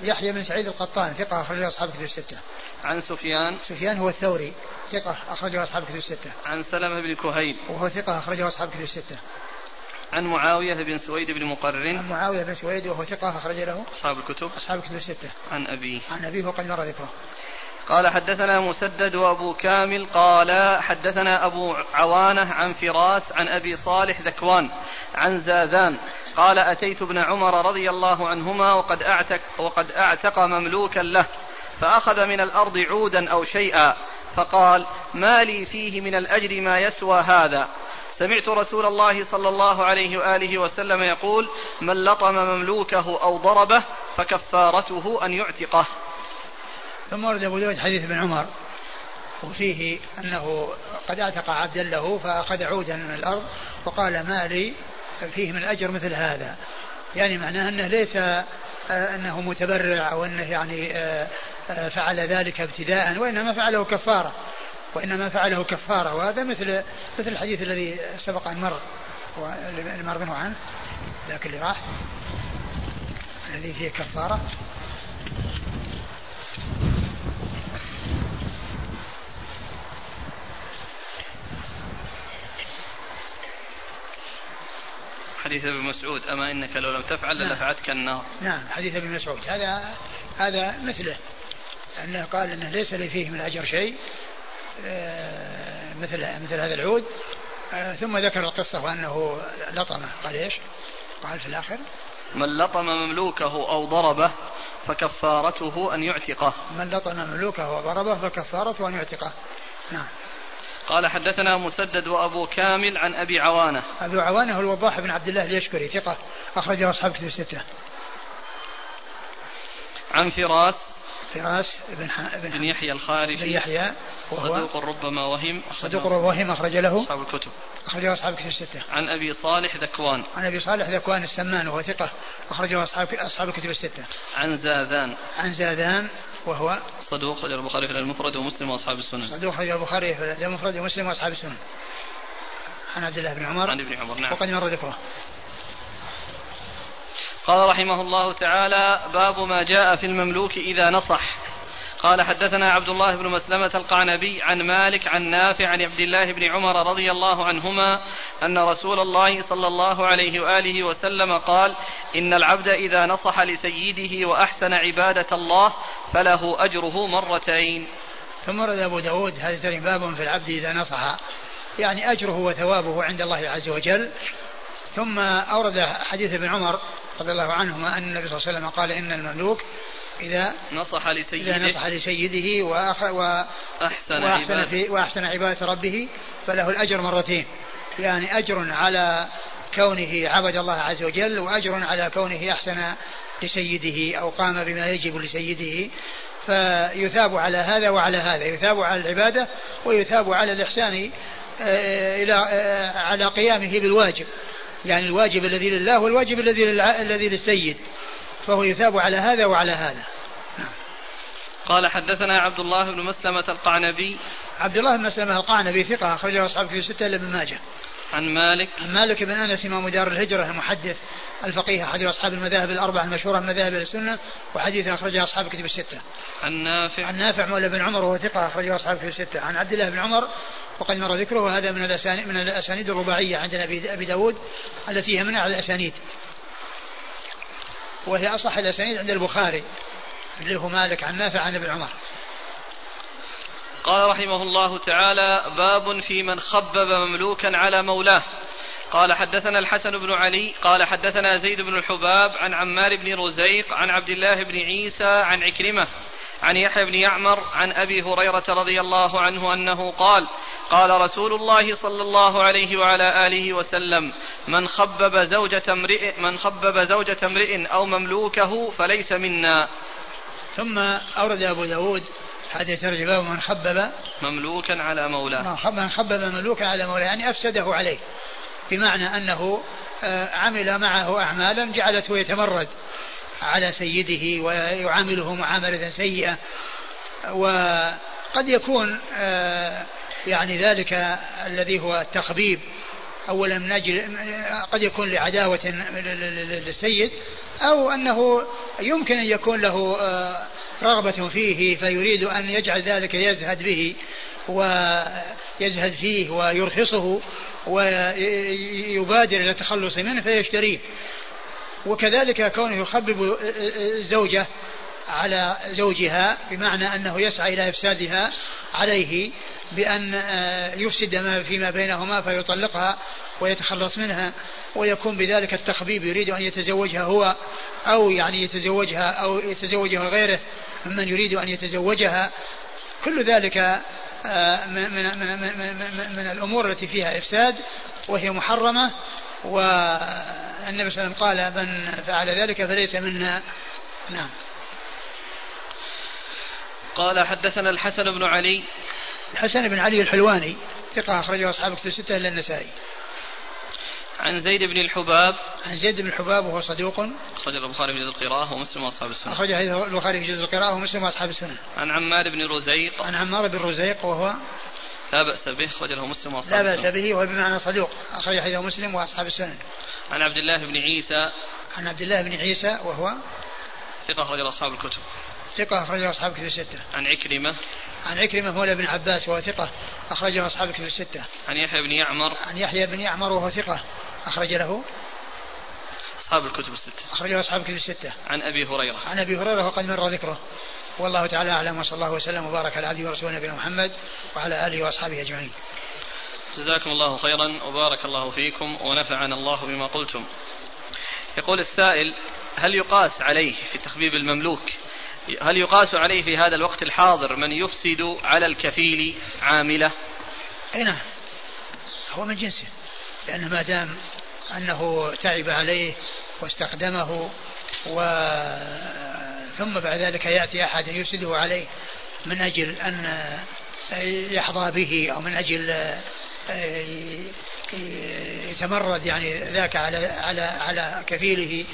يحيى بن سعيد القطان ثقة أخرج أصحاب كتب الستة. عن سفيان سفيان هو الثوري ثقة أخرجه أصحاب كتب الستة. عن سلمة بن كهيل وهو ثقة أخرجه أصحاب كتب الستة. عن معاوية بن سويد بن مقرن عن معاوية بن سويد وهو ثقة أخرج له أصحاب الكتب أصحاب الكتب الستة. عن أبيه عن أبيه وقد مر ذكره. قال حدثنا مسدد وأبو كامل قال حدثنا أبو عوانة عن فراس عن أبي صالح ذكوان عن زاذان قال أتيت ابن عمر رضي الله عنهما وقد أعتق وقد أعتق مملوكا له فأخذ من الأرض عودا أو شيئا فقال ما لي فيه من الأجر ما يسوى هذا. سمعت رسول الله صلى الله عليه وآله وسلم يقول من لطم مملوكه أو ضربه فكفارته أن يعتقه. ثم ورد أبو داود حديث ابن عمر وفيه أنه قد أعتق عبدا له فأخذ عودا من الأرض وقال ما لي فيه من الاجر مثل هذا. يعني معناه أنه ليس آه، أنه متبرع أو أنه يعني آه، آه، فعل ذلك ابتداء وإنما فعله كفارة. وإنما فعله كفارة وهذا مثل مثل الحديث الذي سبق أن مر اللي مر منه عنه ذاك اللي راح الذي فيه كفارة. حديث ابن مسعود أما إنك لو لم تفعل نعم. لدفعتك النار. نعم حديث ابن مسعود. هذا هذا مثله. أنه قال أنه ليس لي فيه من الأجر شيء آه، مثل مثل هذا العود. آه، ثم ذكر القصة وأنه لطمه. قال إيش؟ قال في الآخر من لطم مملوكه أو ضربه فكفارته أن يعتقه. من لطم مملوكه وضربه فكفارته أن يعتقه. نعم. قال حدثنا مسدد وأبو كامل عن أبي عوانة. أبو عوانة هو الوضاح بن عبد الله اليشكري ثقة اخرجه أصحاب كتب الستة. عن فراس فراس بن بن, بن يحيى الخارجي بن يحيى وهو صدوق ربما وهم صدوق ربما وهم أخرج له أصحاب الكتب اخرجه أصحاب الكتب الستة. عن أبي صالح ذكوان عن أبي صالح ذكوان السمان وهو ثقة أخرجه أصحاب أصحاب الكتب الستة. عن زاذان عن زاذان وهو صدوق خرج البخاري في المفرد ومسلم وأصحاب السنن صدوق خرج البخاري في المفرد ومسلم وأصحاب السنن عن عبد الله بن عمر. عن ابن عمر نعم. وقد مر ذكره. قال رحمه الله تعالى باب ما جاء في المملوك إذا نصح. قال حدثنا عبد الله بن مسلمة القعنبي عن مالك عن نافع عن عبد الله بن عمر رضي الله عنهما أن رسول الله صلى الله عليه وآله وسلم قال إن العبد إذا نصح لسيده وأحسن عبادة الله فله أجره مرتين. ثم ورد أبو داود هذا باب في العبد إذا نصح. يعني أجره وثوابه عند الله عز وجل. ثم أورد حديث ابن عمر رضي الله عنهما أن النبي صلى الله عليه وسلم قال إن المملوك إذا نصح لسيده إذا نصح لسيده وأخ وأحسن, وأحسن, في وأحسن عبادة ربه فله الأجر مرتين. يعني أجر على كونه عبد الله عز وجل وأجر على كونه أحسن لسيده أو قام بما يجب لسيده. فيثاب على هذا وعلى هذا. يثاب على العبادة ويثاب على الإحسان آه، إلى آه، على قيامه بالواجب. يعني الواجب الذي لله والواجب الذي الذي للسيد. فهو يثاب على هذا وعلى هذا قال حدثنا عبد الله بن مسلمة القعنبي عبد الله بن مسلمة القعنبي ثقة أخرجه أصحاب في ستة لابن ماجه عن مالك عن مالك بن أنس إمام دار الهجرة المحدث الفقيه أحد أصحاب المذاهب الأربعة المشهورة من مذاهب السنة وحديث أخرجه أصحاب كتب الستة. عن نافع عن نافع مولى بن عمر وهو ثقة أخرجه أصحاب كتب الستة. عن عبد الله بن عمر وقد مر ذكره وهذا من الأسانيد من الأسانيد الرباعية عند أبي داود التي هي من أعلى الأسانيد. وهي أصح الأسانيد عند البخاري اللي هو مالك عن نافع عن ابن عمر. قال رحمه الله تعالى باب في من خبب مملوكا على مولاه قال حدثنا الحسن بن علي قال حدثنا زيد بن الحباب عن عمار بن رزيق عن عبد الله بن عيسى عن عكرمة عن يحيى بن يعمر عن أبي هريرة رضي الله عنه أنه قال قال رسول الله صلى الله عليه وعلى آله وسلم من خبب زوجة امرئ من خبب زوجة امرئ أو مملوكه فليس منا. ثم أورد أبو داود هذه ترجمة من خبب مملوكا على مولاه من خبب مملوكا على مولاه يعني أفسده عليه بمعنى أنه آه، عمل معه أعمالا جعلته يتمرد على سيده ويعامله معاملة سيئة. وقد يكون آه، يعني ذلك الذي هو التخبيب. أولا من أجل قد يكون لعداوة للسيد أو أنه يمكن أن يكون له آه، رغبة فيه فيريد أن يجعل ذلك يزهد به ويزهد فيه ويرخصه ويبادر إلى التخلص منه فيشتريه. وكذلك كونه يخبب الزوجة على زوجها بمعنى أنه يسعى إلى إفسادها عليه بأن آه، يفسد ما فيما بينهما فيطلقها ويتخلص منها ويكون بذلك التخبيب يريد أن يتزوجها هو أو يعني يتزوجها أو يتزوجها غيره ممن يريد أن يتزوجها. كل ذلك آه، من, من, من, من, من الأمور التي فيها إفساد وهي محرمة والنبي صلى الله عليه وسلم قال من فعل ذلك فليس منا. نعم. قال حدثنا الحسن بن علي. الحسن بن علي الحلواني ثقة أخرجه أصحاب كتب الستة إلا النسائي. عن زيد بن الحباب. عن زيد بن الحباب وهو صدوق. أخرج البخاري في جزء القراءة ومسلم وأصحاب السنة. أخرج البخاري في جزء القراءة ومسلم وأصحاب السنة. عن عمار بن رزيق. عن عمار بن رزيق وهو لا بأس به أخرج له مسلم وأصحاب لا بأس به وهو بمعنى صدوق أخرج حديث مسلم وأصحاب السنة عن عبد الله بن عيسى عن عبد الله بن عيسى وهو ثقة أخرج أصحاب الكتب ثقة أخرجه أصحاب كتب الستة. عن عكرمة. عن عكرمة مولى بن عباس وهو ثقة أخرجه أصحاب كتب الستة. عن يحيى بن يعمر. عن يحيى بن يعمر وهو ثقة أخرج له أصحاب الكتب الستة. أخرجه أصحاب الكتب الستة. عن أبي هريرة. عن أبي هريرة وقد مر ذكره. والله تعالى أعلم وصلى الله وسلم وبارك على عبده ورسوله نبينا محمد وعلى آله وأصحابه أجمعين. جزاكم الله خيرا وبارك الله فيكم ونفعنا الله بما قلتم. يقول السائل هل يقاس عليه في تخبيب المملوك هل يقاس عليه في هذا الوقت الحاضر من يفسد على الكفيل عاملة؟ أي نعم هو من جنسه لأنه ما دام أنه تعب عليه واستخدمه و ثم بعد ذلك يأتي أحد يفسده عليه من أجل أن يحظى به أو من أجل يتمرد يعني ذاك على على على كفيله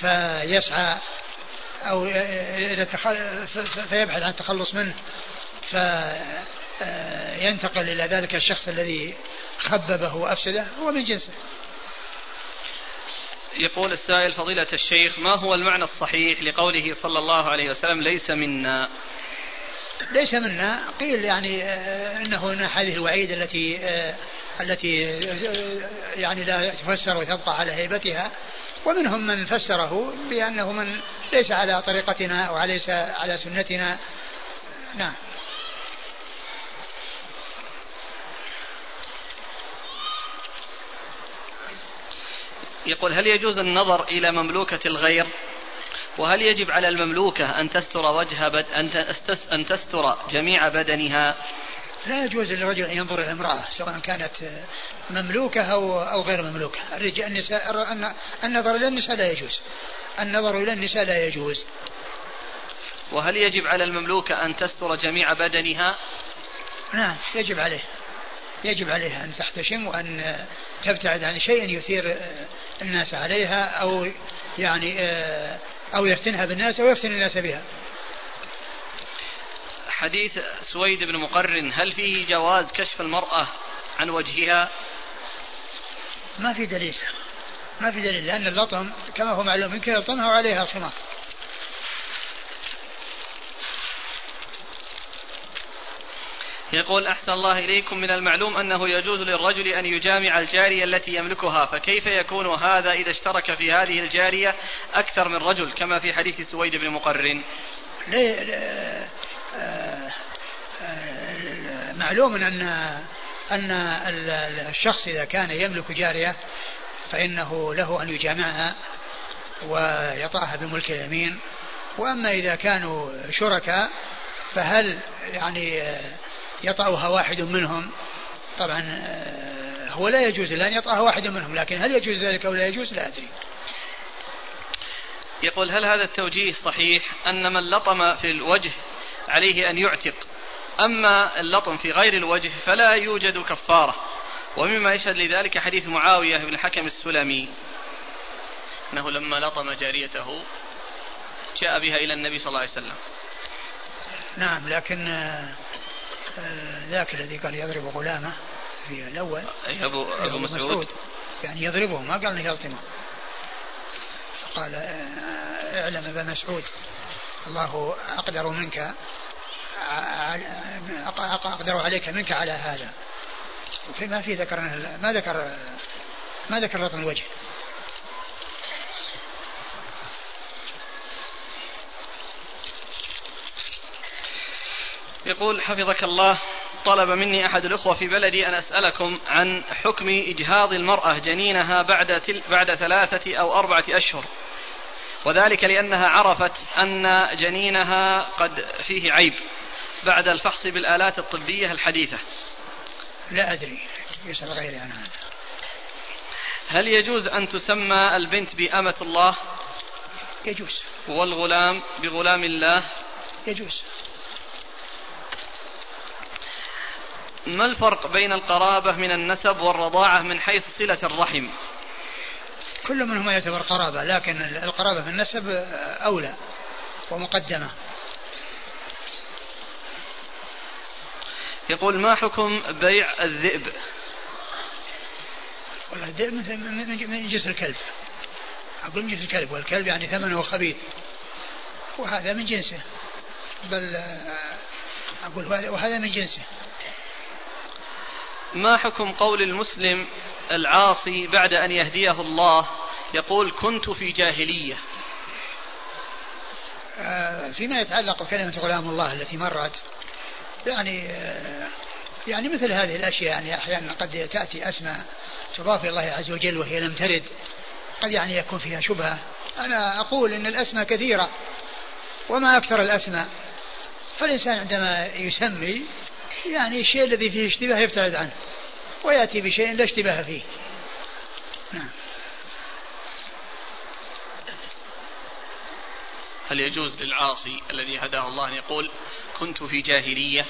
فيسعى أو فيبحث عن التخلص منه فينتقل إلى ذلك الشخص الذي خببه وأفسده هو من جنسه. يقول السائل فضيلة الشيخ ما هو المعنى الصحيح لقوله صلى الله عليه وسلم ليس منا؟ ليس منا. قيل يعني آه، إنه من هذه الوعيد التي آه، التي آه، يعني لا تفسر وتبقى على هيبتها. ومنهم من فسره بأنه من ليس على طريقتنا أو ليس على سنتنا. نعم. يقول هل يجوز النظر إلى مملوكة الغير؟ وهل يجب على المملوكة أن تستر وجه بد أن تستر جميع بدنها؟ لا يجوز للرجل أن ينظر إلى امرأة سواء كانت مملوكة أو أو غير مملوكة. الرجال النساء النظر إلى النساء لا يجوز. النظر إلى النساء لا يجوز. وهل يجب على المملوكة أن تستر جميع بدنها؟ نعم يجب عليه. يجب عليها أن تحتشم وأن تبتعد عن شيء يثير الناس عليها أو يعني أو يفتنها بالناس أو يفتن الناس بها. حديث سويد بن مقرن هل فيه جواز كشف المرأة عن وجهها؟ ما في دليل ما في دليل لأن اللطم كما هو معلوم يمكن يلطمها وعليها الخمار يقول أحسن الله إليكم من المعلوم أنه يجوز للرجل أن يجامع الجارية التي يملكها فكيف يكون هذا إذا اشترك في هذه الجارية أكثر من رجل كما في حديث سويد بن مقرن؟ معلوم أن أن الشخص إذا كان يملك جارية فإنه له أن يجامعها ويطأها بملك اليمين وأما إذا كانوا شركاء فهل يعني يطأها واحد منهم. طبعا هو لا يجوز أن يطأها واحد منهم لكن هل يجوز ذلك أو لا يجوز؟ لا أدري. يقول هل هذا التوجيه صحيح أن من لطم في الوجه عليه أن يعتق؟ أما اللطم في غير الوجه فلا يوجد كفارة. ومما يشهد لذلك حديث معاوية بن الحكم السلمي أنه لما لطم جاريته جاء بها إلى النبي صلى الله عليه وسلم. نعم لكن آه، ذاك الذي قال يضرب غلامه في الأول. أبو, أبو مسعود, يعني يضربه ما قال إنه يلطمه قال آه، اعلم أبا مسعود. الله أقدر منك أقدر عليك منك على هذا. ما في ذكر ما ذكر ما ذكر لطم الوجه. يقول حفظك الله طلب مني أحد الأخوة في بلدي أن أسألكم عن حكم إجهاض المرأة جنينها بعد, تل بعد ثلاثة أو أربعة أشهر. وذلك لأنها عرفت أن جنينها قد فيه عيب بعد الفحص بالآلات الطبية الحديثة. لا أدري يسأل غيري عن هذا. هل يجوز أن تسمى البنت بأمة الله؟ يجوز. والغلام بغلام الله؟ يجوز. ما الفرق بين القرابة من النسب والرضاعة من حيث صلة الرحم؟ كل منهما يعتبر قرابة لكن القرابة في النسب أولى ومقدمة. يقول ما حكم بيع الذئب؟ والله الذئب مثل من جنس الكلب. أقول من جنس الكلب والكلب يعني ثمنه خبيث وهذا من جنسه. بل أقول وهذا من جنسه. ما حكم قول المسلم العاصي بعد أن يهديه الله؟ يقول كنت في جاهلية. آه، فيما يتعلق بكلمة غلام الله التي مرت يعني آه، يعني مثل هذه الأشياء يعني أحيانا قد تأتي أسماء تضاف إلى الله عز وجل وهي لم ترد قد يعني يكون فيها شبهة. أنا أقول إن الأسماء كثيرة وما أكثر الأسماء فالإنسان عندما يسمي يعني الشيء الذي فيه اشتباه يبتعد عنه. ويأتي بشيء لا اشتباه فيه. نعم. هل يجوز للعاصي الذي هداه الله أن يقول كنت في جاهلية؟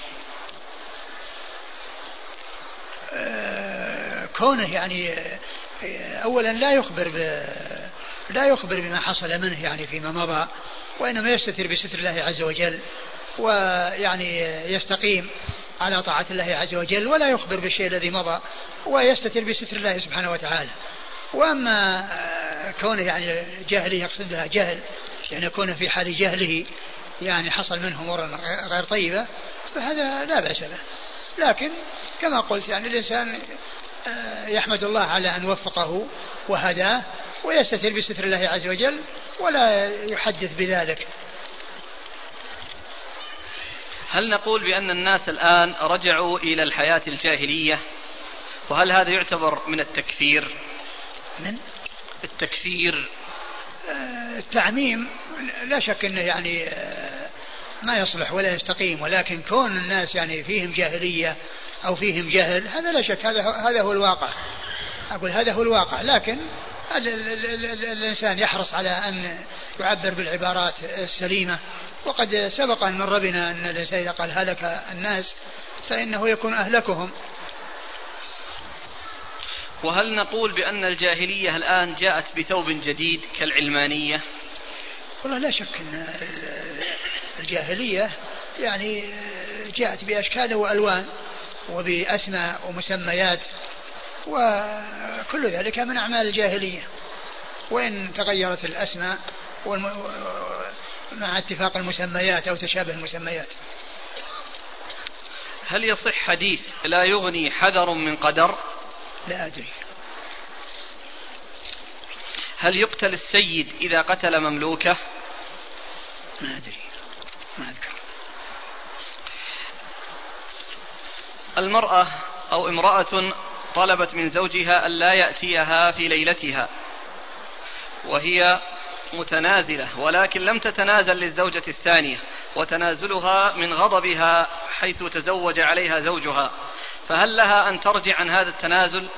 آه، كونه يعني آه، أولا لا يخبر لا يخبر بما حصل منه يعني فيما مضى وإنما يستتر بستر الله عز وجل. ويعني يستقيم على طاعة الله عز وجل ولا يخبر بالشيء الذي مضى ويستتر بستر الله سبحانه وتعالى. وأما آه، كونه يعني جاهلي يقصد لها جهل يعني كونه في حال جهله يعني حصل منه أمور غير طيبة فهذا لا بأس به. لكن كما قلت يعني الإنسان آه، يحمد الله على أن وفقه وهداه ويستتر بستر الله عز وجل ولا يحدث بذلك. هل نقول بأن الناس الآن رجعوا إلى الحياة الجاهلية؟ وهل هذا يعتبر من التكفير؟ من؟ التكفير. آه، التعميم لا شك إنه يعني آه، ما يصلح ولا يستقيم ولكن كون الناس يعني فيهم جاهلية أو فيهم جهل هذا لا شك هذا هذا هو الواقع. أقول هذا هو الواقع لكن الإنسان يحرص على أن يعبر بالعبارات السليمة. وقد سبق أن مر بنا أن الإنسان إذا قال هلك الناس فإنه يكون أهلكهم. وهل نقول بأن الجاهلية الآن جاءت بثوب جديد كالعلمانية؟ والله لا شك أن الجاهلية يعني جاءت بأشكال وألوان وبأسماء ومسميات. وكل ذلك من أعمال الجاهلية. وإن تغيرت الأسماء مع اتفاق المسميات أو تشابه المسميات. هل يصح حديث لا يغني حذر من قدر؟ لا أدري. هل يقتل السيد إذا قتل مملوكه؟ ما أدري. ما أذكر. المرأة أو امرأة طلبت من زوجها ألا يأتيها في ليلتها. وهي متنازلة ولكن لم تتنازل للزوجة الثانية وتنازلها من غضبها حيث تزوج عليها زوجها. فهل لها أن ترجع عن هذا التنازل؟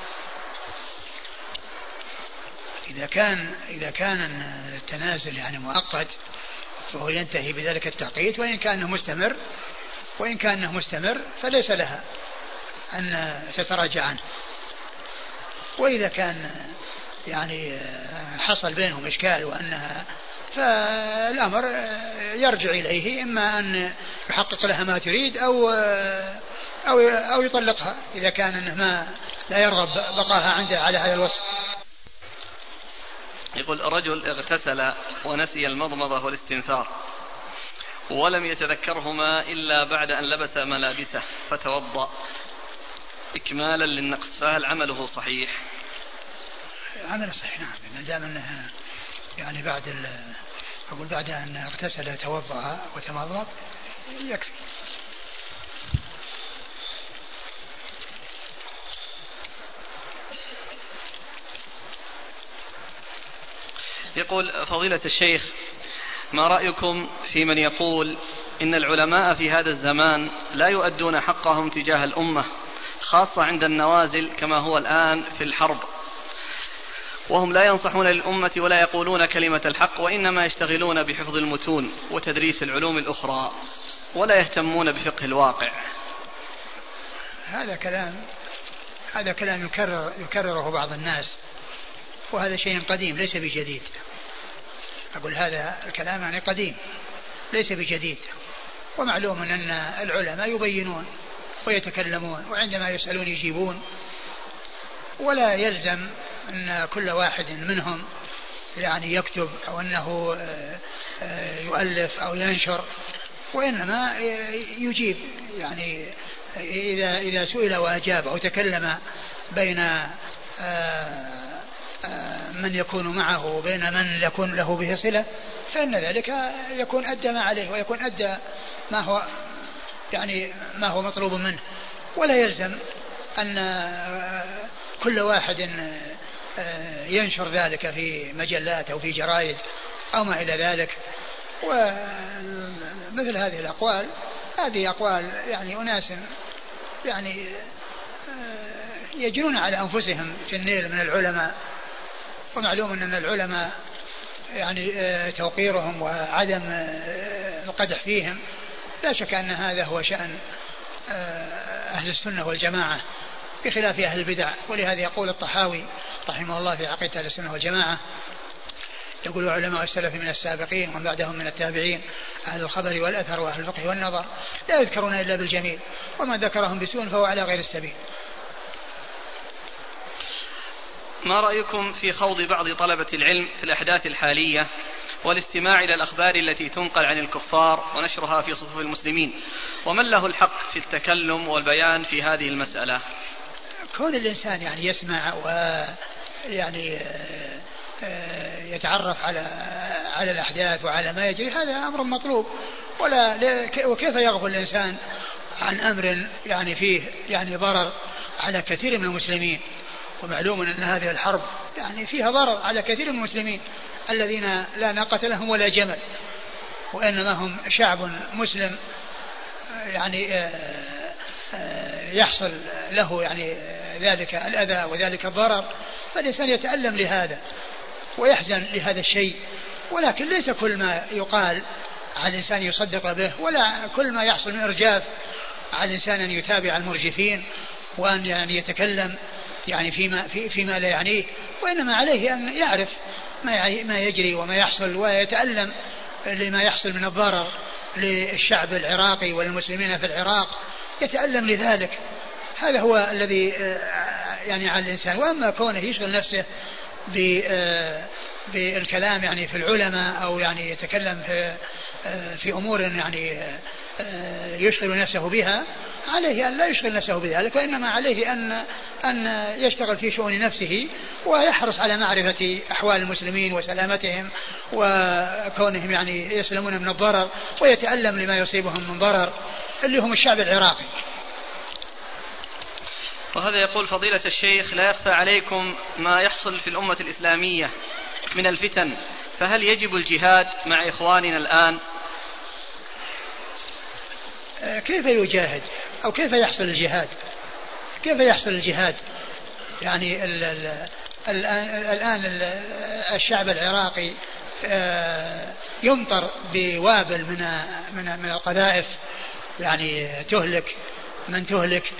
إذا كان إذا كان التنازل يعني مؤقت فهو ينتهي بذلك التعقيد وإن كان مستمر وإن كان مستمر فليس لها أن تتراجع عنه وإذا كان يعني حصل بينهم إشكال وأنها فالأمر يرجع إليه إما أن يحقق لها ما تريد أو أو أو يطلقها إذا كان أنه ما لا يرغب بقاها عنده على هذا الوصف. يقول رجل اغتسل ونسي المضمضة والاستنثار ولم يتذكرهما إلا بعد أن لبس ملابسه فتوضأ إكمالا للنقص فهل عمله صحيح؟ عمله صحيح نعم ما دام أنه يعني بعد أقول بعد أن اغتسل توضأ وتمضمض يكفي يقول فضيلة الشيخ ما رأيكم في من يقول إن العلماء في هذا الزمان لا يؤدون حقهم تجاه الأمة خاصة عند النوازل كما هو الآن في الحرب. وهم لا ينصحون للأمة ولا يقولون كلمة الحق وإنما يشتغلون بحفظ المتون وتدريس العلوم الأخرى ولا يهتمون بفقه الواقع. هذا كلام هذا كلام يكرر يكرره بعض الناس وهذا شيء قديم ليس بجديد. أقول هذا الكلام يعني قديم ليس بجديد. ومعلوم أن العلماء يبينون ويتكلمون وعندما يسألون يجيبون. ولا يلزم أن كل واحد منهم يعني يكتب أو أنه آه، آه، يؤلف أو ينشر وإنما يجيب. يعني إذا إذا سئل وأجاب أو تكلم بين آه، من يكون معه وبين من يكون له به صلة فإن ذلك يكون أدى ما عليه ويكون أدى ما هو يعني ما هو مطلوب منه. ولا يلزم أن كل واحد ينشر ذلك في مجلات أو في جرائد أو ما إلى ذلك. ومثل هذه الأقوال هذه أقوال يعني أناس يعني يجرون على أنفسهم في النيل من العلماء. ومعلوم أن العلماء يعني توقيرهم وعدم القدح فيهم. لا شك أن هذا هو شأن أهل السنة والجماعة بخلاف أهل البدع. ولهذا يقول الطحاوي رحمه الله في عقيدة أهل السنة والجماعة يقول علماء السلف من السابقين ومن بعدهم من التابعين أهل الخبر والأثر وأهل الفقه والنظر لا يذكرون إلا بالجميل وما ذكرهم بسوء فهو على غير السبيل. ما رأيكم في خوض بعض طلبة العلم في الأحداث الحالية والاستماع إلى الأخبار التي تنقل عن الكفار ونشرها في صفوف المسلمين. ومن له الحق في التكلم والبيان في هذه المسألة؟ كون الإنسان يعني يسمع و يعني آه، يتعرف على على الأحداث وعلى ما يجري هذا أمر مطلوب. ولا وكيف يغفل الإنسان عن أمر يعني فيه يعني ضرر على كثير من المسلمين؟ ومعلوم أن هذه الحرب يعني فيها ضرر على كثير من المسلمين. الذين لا ناقة لهم ولا جمل وإنما هم شعب مسلم يعني آه، يحصل له يعني ذلك الأذى وذلك الضرر فالإنسان يتألم لهذا ويحزن لهذا الشيء. ولكن ليس كل ما يقال على الإنسان يصدق به ولا كل ما يحصل من إرجاف على الإنسان أن يتابع المرجفين وأن يعني يتكلم يعني فيما في فيما لا يعنيه وإنما عليه أن يعرف ما ما يجري وما يحصل ويتألم لما يحصل من الضرر للشعب العراقي والمسلمين في العراق. يتألم لذلك. هذا هو الذي آه، يعني على الإنسان. وأما كونه يشغل نفسه آه، بالكلام يعني في العلماء أو يعني يتكلم في آه، في أمور يعني يشغل نفسه بها عليه أن لا يشغل نفسه بذلك وإنما عليه أن أن يشتغل في شؤون نفسه ويحرص على معرفة أحوال المسلمين وسلامتهم وكونهم يعني يسلمون من الضرر ويتألم لما يصيبهم من ضرر اللي هم الشعب العراقي. وهذا يقول فضيلة الشيخ لا يخفى عليكم ما يحصل في الأمة الإسلامية من الفتن فهل يجب الجهاد مع إخواننا الآن؟ كيف يجاهد؟ أو كيف يحصل الجهاد؟ كيف يحصل الجهاد؟ يعني ال ال الآن, الآن الشعب العراقي آه، يمطر بوابل من من من القذائف يعني تهلك من تهلك.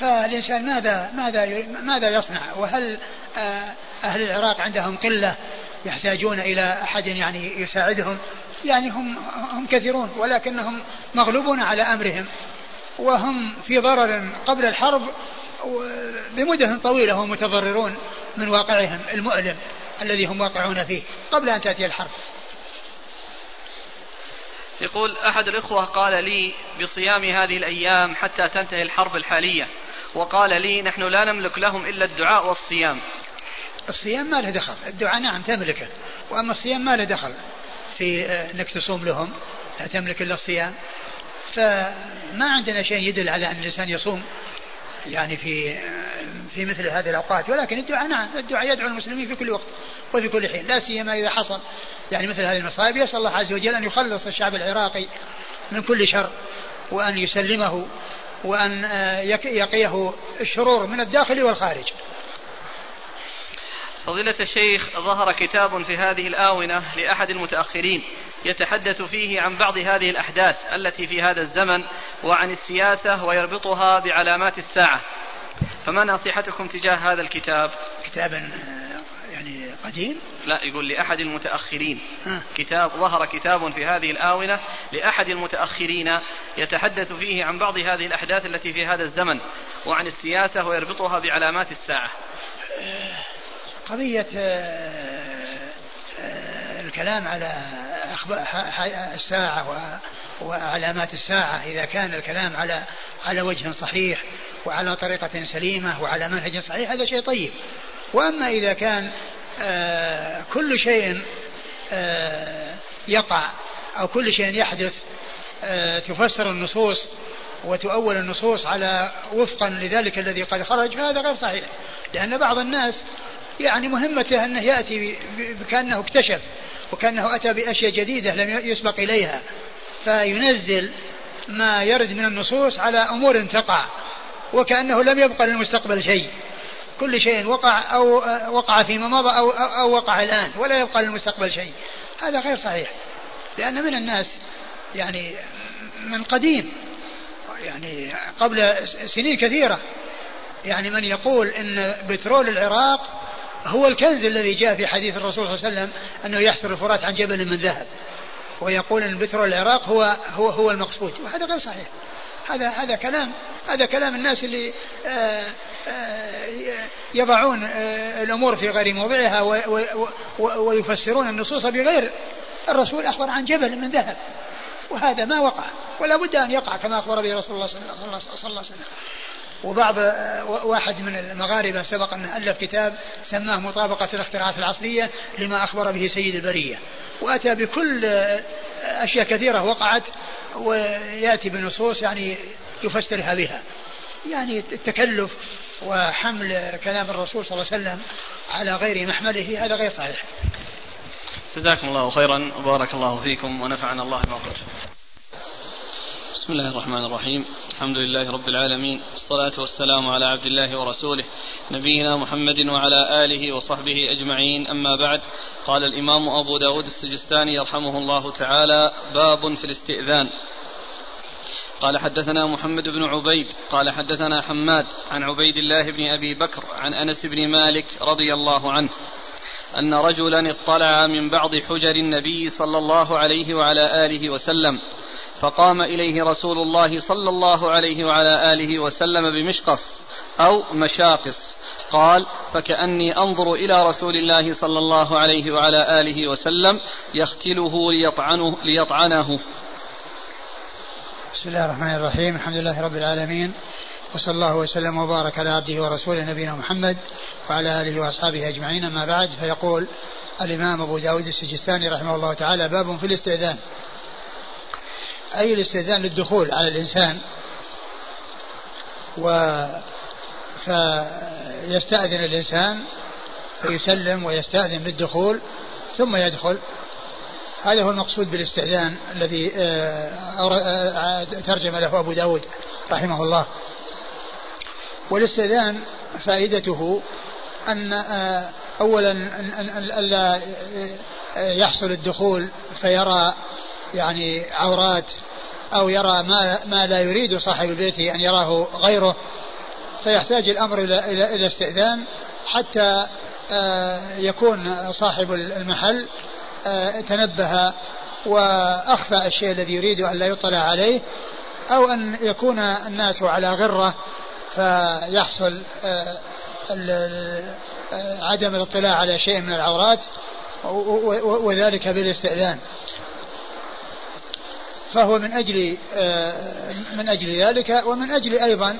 فالإنسان ماذا ماذا ماذا يصنع؟ وهل آه، أهل العراق عندهم قلة يحتاجون إلى أحد يعني يساعدهم؟ يعني هم هم كثيرون ولكنهم مغلوبون على أمرهم وهم في ضرر قبل الحرب بمدة طويلة هم متضررون من واقعهم المؤلم الذي هم واقعون فيه قبل أن تأتي الحرب. يقول أحد الإخوة قال لي بصيام هذه الأيام حتى تنتهي الحرب الحالية وقال لي نحن لا نملك لهم إلا الدعاء والصيام. الصيام ما له دخل الدعاء نعم تملكه وأما الصيام ما له دخل. في آه، أنك تصوم لهم لا تملك إلا الصيام. فما عندنا شيء يدل على أن الإنسان يصوم يعني في آه، في مثل هذه الأوقات. ولكن الدعاء نعم الدعاء يدعو المسلمين في كل وقت وفي كل حين لا سيما إذا حصل يعني مثل هذه المصائب. يسأل الله عز وجل أن يخلص الشعب العراقي من كل شر وأن يسلمه وأن آه، يقيه الشرور من الداخل والخارج. فضيلة الشيخ ظهر كتاب في هذه الآونة لأحد المتأخرين يتحدث فيه عن بعض هذه الأحداث التي في هذا الزمن وعن السياسة ويربطها بعلامات الساعة. فما نصيحتكم تجاه هذا الكتاب؟ كتاب آه، يعني قديم؟ لا يقول لأحد المتأخرين. ها. كتاب ظهر كتاب في هذه الآونة لأحد المتأخرين يتحدث فيه عن بعض هذه الأحداث التي في هذا الزمن وعن السياسة ويربطها بعلامات الساعة. قضية آه، آه، الكلام على الساعة وعلامات الساعة إذا كان الكلام على على وجه صحيح وعلى طريقة سليمة وعلى منهج صحيح هذا شيء طيب. وأما إذا كان آه، كل شيء يقع أو كل شيء يحدث تفسر النصوص وتؤول النصوص على وفقا لذلك الذي قد خرج فهذا غير صحيح. لأن بعض الناس يعني مهمته أنه يأتي كأنه اكتشف وكأنه أتى بأشياء جديدة لم يسبق إليها. فينزل ما يرد من النصوص على أمور تقع وكأنه لم يبقى للمستقبل شيء. كل شيء وقع أو وقع فيما مضى أو, أو وقع الآن ولا يبقى للمستقبل شيء. هذا غير صحيح لأن من الناس يعني من قديم يعني قبل سنين كثيرة يعني من يقول إن بترول العراق هو الكنز الذي جاء في حديث الرسول صلى الله عليه وسلم أنه يحصر الفرات عن جبل من ذهب. ويقول إن بترول العراق هو هو هو المقصود. وهذا غير صحيح. هذا هذا كلام هذا كلام الناس اللي آه، آه، يضعون آه، الأمور في غير موضعها ويفسرون النصوص بغير الرسول أخبر عن جبل من ذهب. وهذا ما وقع. ولا بد أن يقع كما أخبر به رسول الله صلى الله عليه وسلم. وبعض واحد من المغاربة سبق أن ألف كتاب سماه مطابقة الاختراعات العصرية لما أخبر به سيد البرية. وأتى بكل أشياء كثيرة وقعت ويأتي بنصوص يعني يفسرها بها. يعني التكلف وحمل كلام الرسول صلى الله عليه وسلم على غير محمله هذا غير صحيح. جزاكم الله خيرا وبارك الله فيكم ونفعنا الله ما قلت. بسم الله الرحمن الرحيم. الحمد لله رب العالمين. والصلاة والسلام على عبد الله ورسوله نبينا محمد وعلى آله وصحبه أجمعين. أما بعد قال الإمام أبو داود السجستاني يرحمه الله تعالى باب في الاستئذان. قال حدثنا محمد بن عبيد قال حدثنا حماد عن عبيد الله بن أبي بكر عن أنس بن مالك رضي الله عنه أن رجلا اطلع من بعض حجر النبي صلى الله عليه وعلى آله وسلم فقام إليه رسول الله صلى الله عليه وعلى آله وسلم بمشقص أو مشاقص. قال فكأني أنظر إلى رسول الله صلى الله عليه وعلى آله وسلم يختله ليطعنه, ليطعنه. بسم الله الرحمن الرحيم. الحمد لله رب العالمين. وصلى الله وسلم وبارك على عبده ورسوله نبينا محمد وعلى آله وأصحابه أجمعين. أما بعد فيقول الإمام أبو داود السجستاني رحمه الله تعالى باب في الاستئذان أي الاستئذان للدخول على الإنسان. و فيستأذن الإنسان فيسلم ويستأذن بالدخول ثم يدخل. هذا هو المقصود بالاستئذان الذي آه، آه، ترجم له أبو داود رحمه الله. والاستئذان فائدته أن آه، أولا أن ألا يحصل الدخول فيرى يعني عورات أو يرى ما, ما لا يريد صاحب البيت أن يراه غيره فيحتاج الأمر إلى, إلى, إلى استئذان حتى آه، يكون صاحب المحل آه، تنبه وأخفى الشيء الذي يريد أن لا يطلع عليه أو أن يكون الناس على غرة فيحصل آه، عدم الاطلاع على شيء من العورات وذلك بالإستئذان. فهو من أجل من أجل ذلك ومن أجل أيضا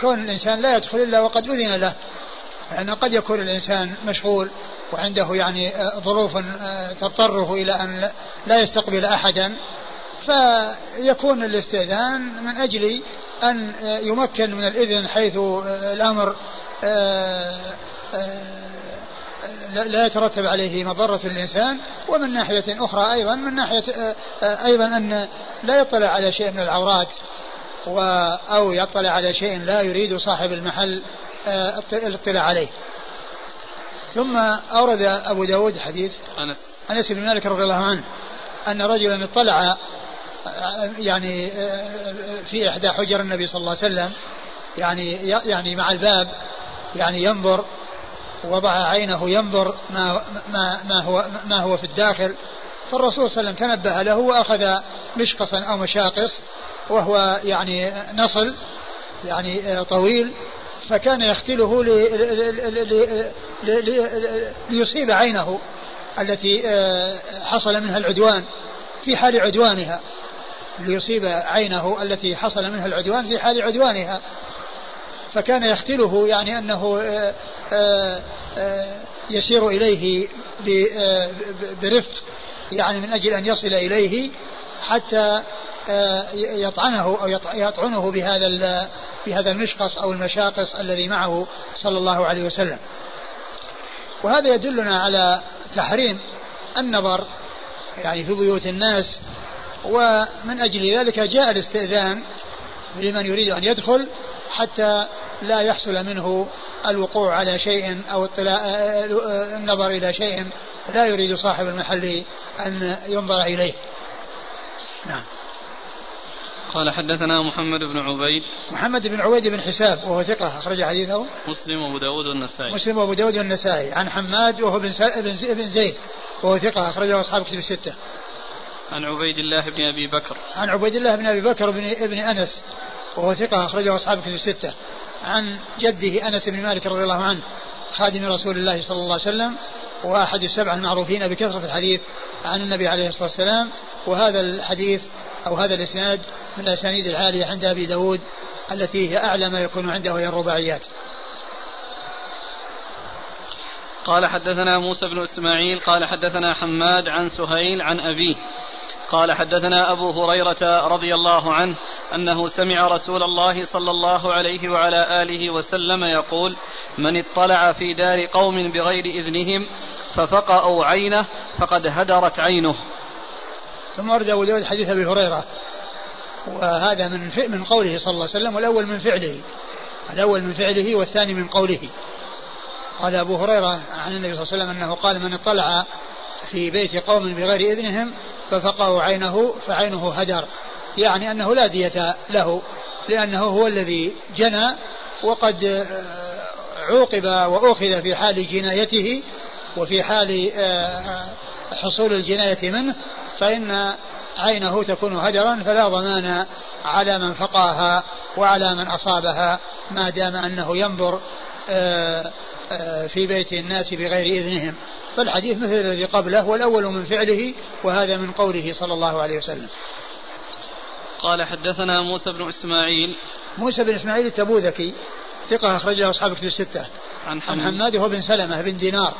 كون الإنسان لا يدخل إلا وقد أذن له. لأن قد يكون الإنسان مشغول وعنده يعني آه، ظروف آه، تضطره إلى أن لا يستقبل أحدا. فيكون الاستئذان من أجل أن آه، يمكن من الإذن حيث الأمر لا يترتب عليه مضرة الإنسان ومن ناحية أخرى أيضا من ناحية أيضا أن لا يطلع على شيء من العورات أو يطلع على شيء لا يريد صاحب المحل آه، الاطلاع عليه. ثم أورد أبو داود حديث أنس. أنس بن مالك رضي الله عنه أن رجلا اطلع آه، يعني آه، في إحدى حجر النبي صلى الله عليه وسلم يعني يعني مع الباب يعني ينظر وضع عينه ينظر ما ما ما هو ما هو في الداخل فالرسول صلى الله عليه وسلم تنبه له وأخذ مشقصا أو مشاقص وهو يعني نصل يعني طويل فكان يختله ليصيب عينه التي آه، حصل منها العدوان في حال عدوانها ليصيب عينه التي حصل منها العدوان في حال عدوانها. فكان يختله يعني أنه آه، آه، يسير إليه برفق يعني من أجل أن يصل إليه حتى يطعنه أو يطعنه بهذا بهذا المشقص أو المشاقص الذي معه صلى الله عليه وسلم. وهذا يدلنا على تحريم النظر يعني في بيوت الناس ومن أجل ذلك جاء الاستئذان لمن يريد أن يدخل حتى لا يحصل منه الوقوع على شيء أو اطلاع النظر إلى شيء لا يريد صاحب المحل أن ينظر إليه. نعم. قال حدثنا محمد بن عبيد. محمد بن عبيد بن حساب وهو ثقة أخرج حديثه. مسلم وأبو داود والنسائي. مسلم وأبو داود والنسائي. عن حماد وهو بن, بن زيد وهو ثقة أخرجه أصحاب كتب الستة. عن عبيد الله بن أبي بكر. عن عبيد الله بن أبي بكر بن ابن أنس وهو ثقة أخرجه أصحاب كتب الستة. عن جده أنس بن مالك رضي الله عنه خادم رسول الله صلى الله عليه وسلم وأحد السبعة المعروفين بكثرة الحديث عن النبي عليه الصلاة والسلام. وهذا الحديث أو هذا الإسناد من الأسانيد العالية عند أبي داود التي هي أعلى ما يكون عنده وهي الرباعيات. قال حدثنا موسى بن إسماعيل قال حدثنا حماد عن سهيل عن أبيه. قال حدثنا أبو هريرة رضي الله عنه أنه سمع رسول الله صلى الله عليه وعلى آله وسلم يقول من اطلع في دار قوم بغير إذنهم ففقأوا عينه فقد هدرت عينه. ثم ورد أبو داود حديث أبي هريرة وهذا من من قوله صلى الله عليه وسلم والأول من فعله الأول من فعله والثاني من قوله. قال أبو هريرة عن النبي صلى الله عليه وسلم أنه قال من اطلع في بيت قوم بغير إذنهم ففقعوا عينه فعينه هدر. يعني أنه لا دية له لأنه هو الذي جنى وقد آه، عوقب وأخذ في حال جنايته وفي حال آه، حصول الجناية منه فإن عينه تكون هدرا فلا ضمان على من فقاها وعلى من أصابها ما دام أنه ينظر آه، آه، في بيت الناس بغير إذنهم. فالحديث مثل الذي قبله والأول من فعله وهذا من قوله صلى الله عليه وسلم قال حدثنا موسى بن إسماعيل موسى بن إسماعيل التبوذكي ثقة أخرجه أصحاب كتب الستة عن, عن حماد هو بن سلمة بن دينار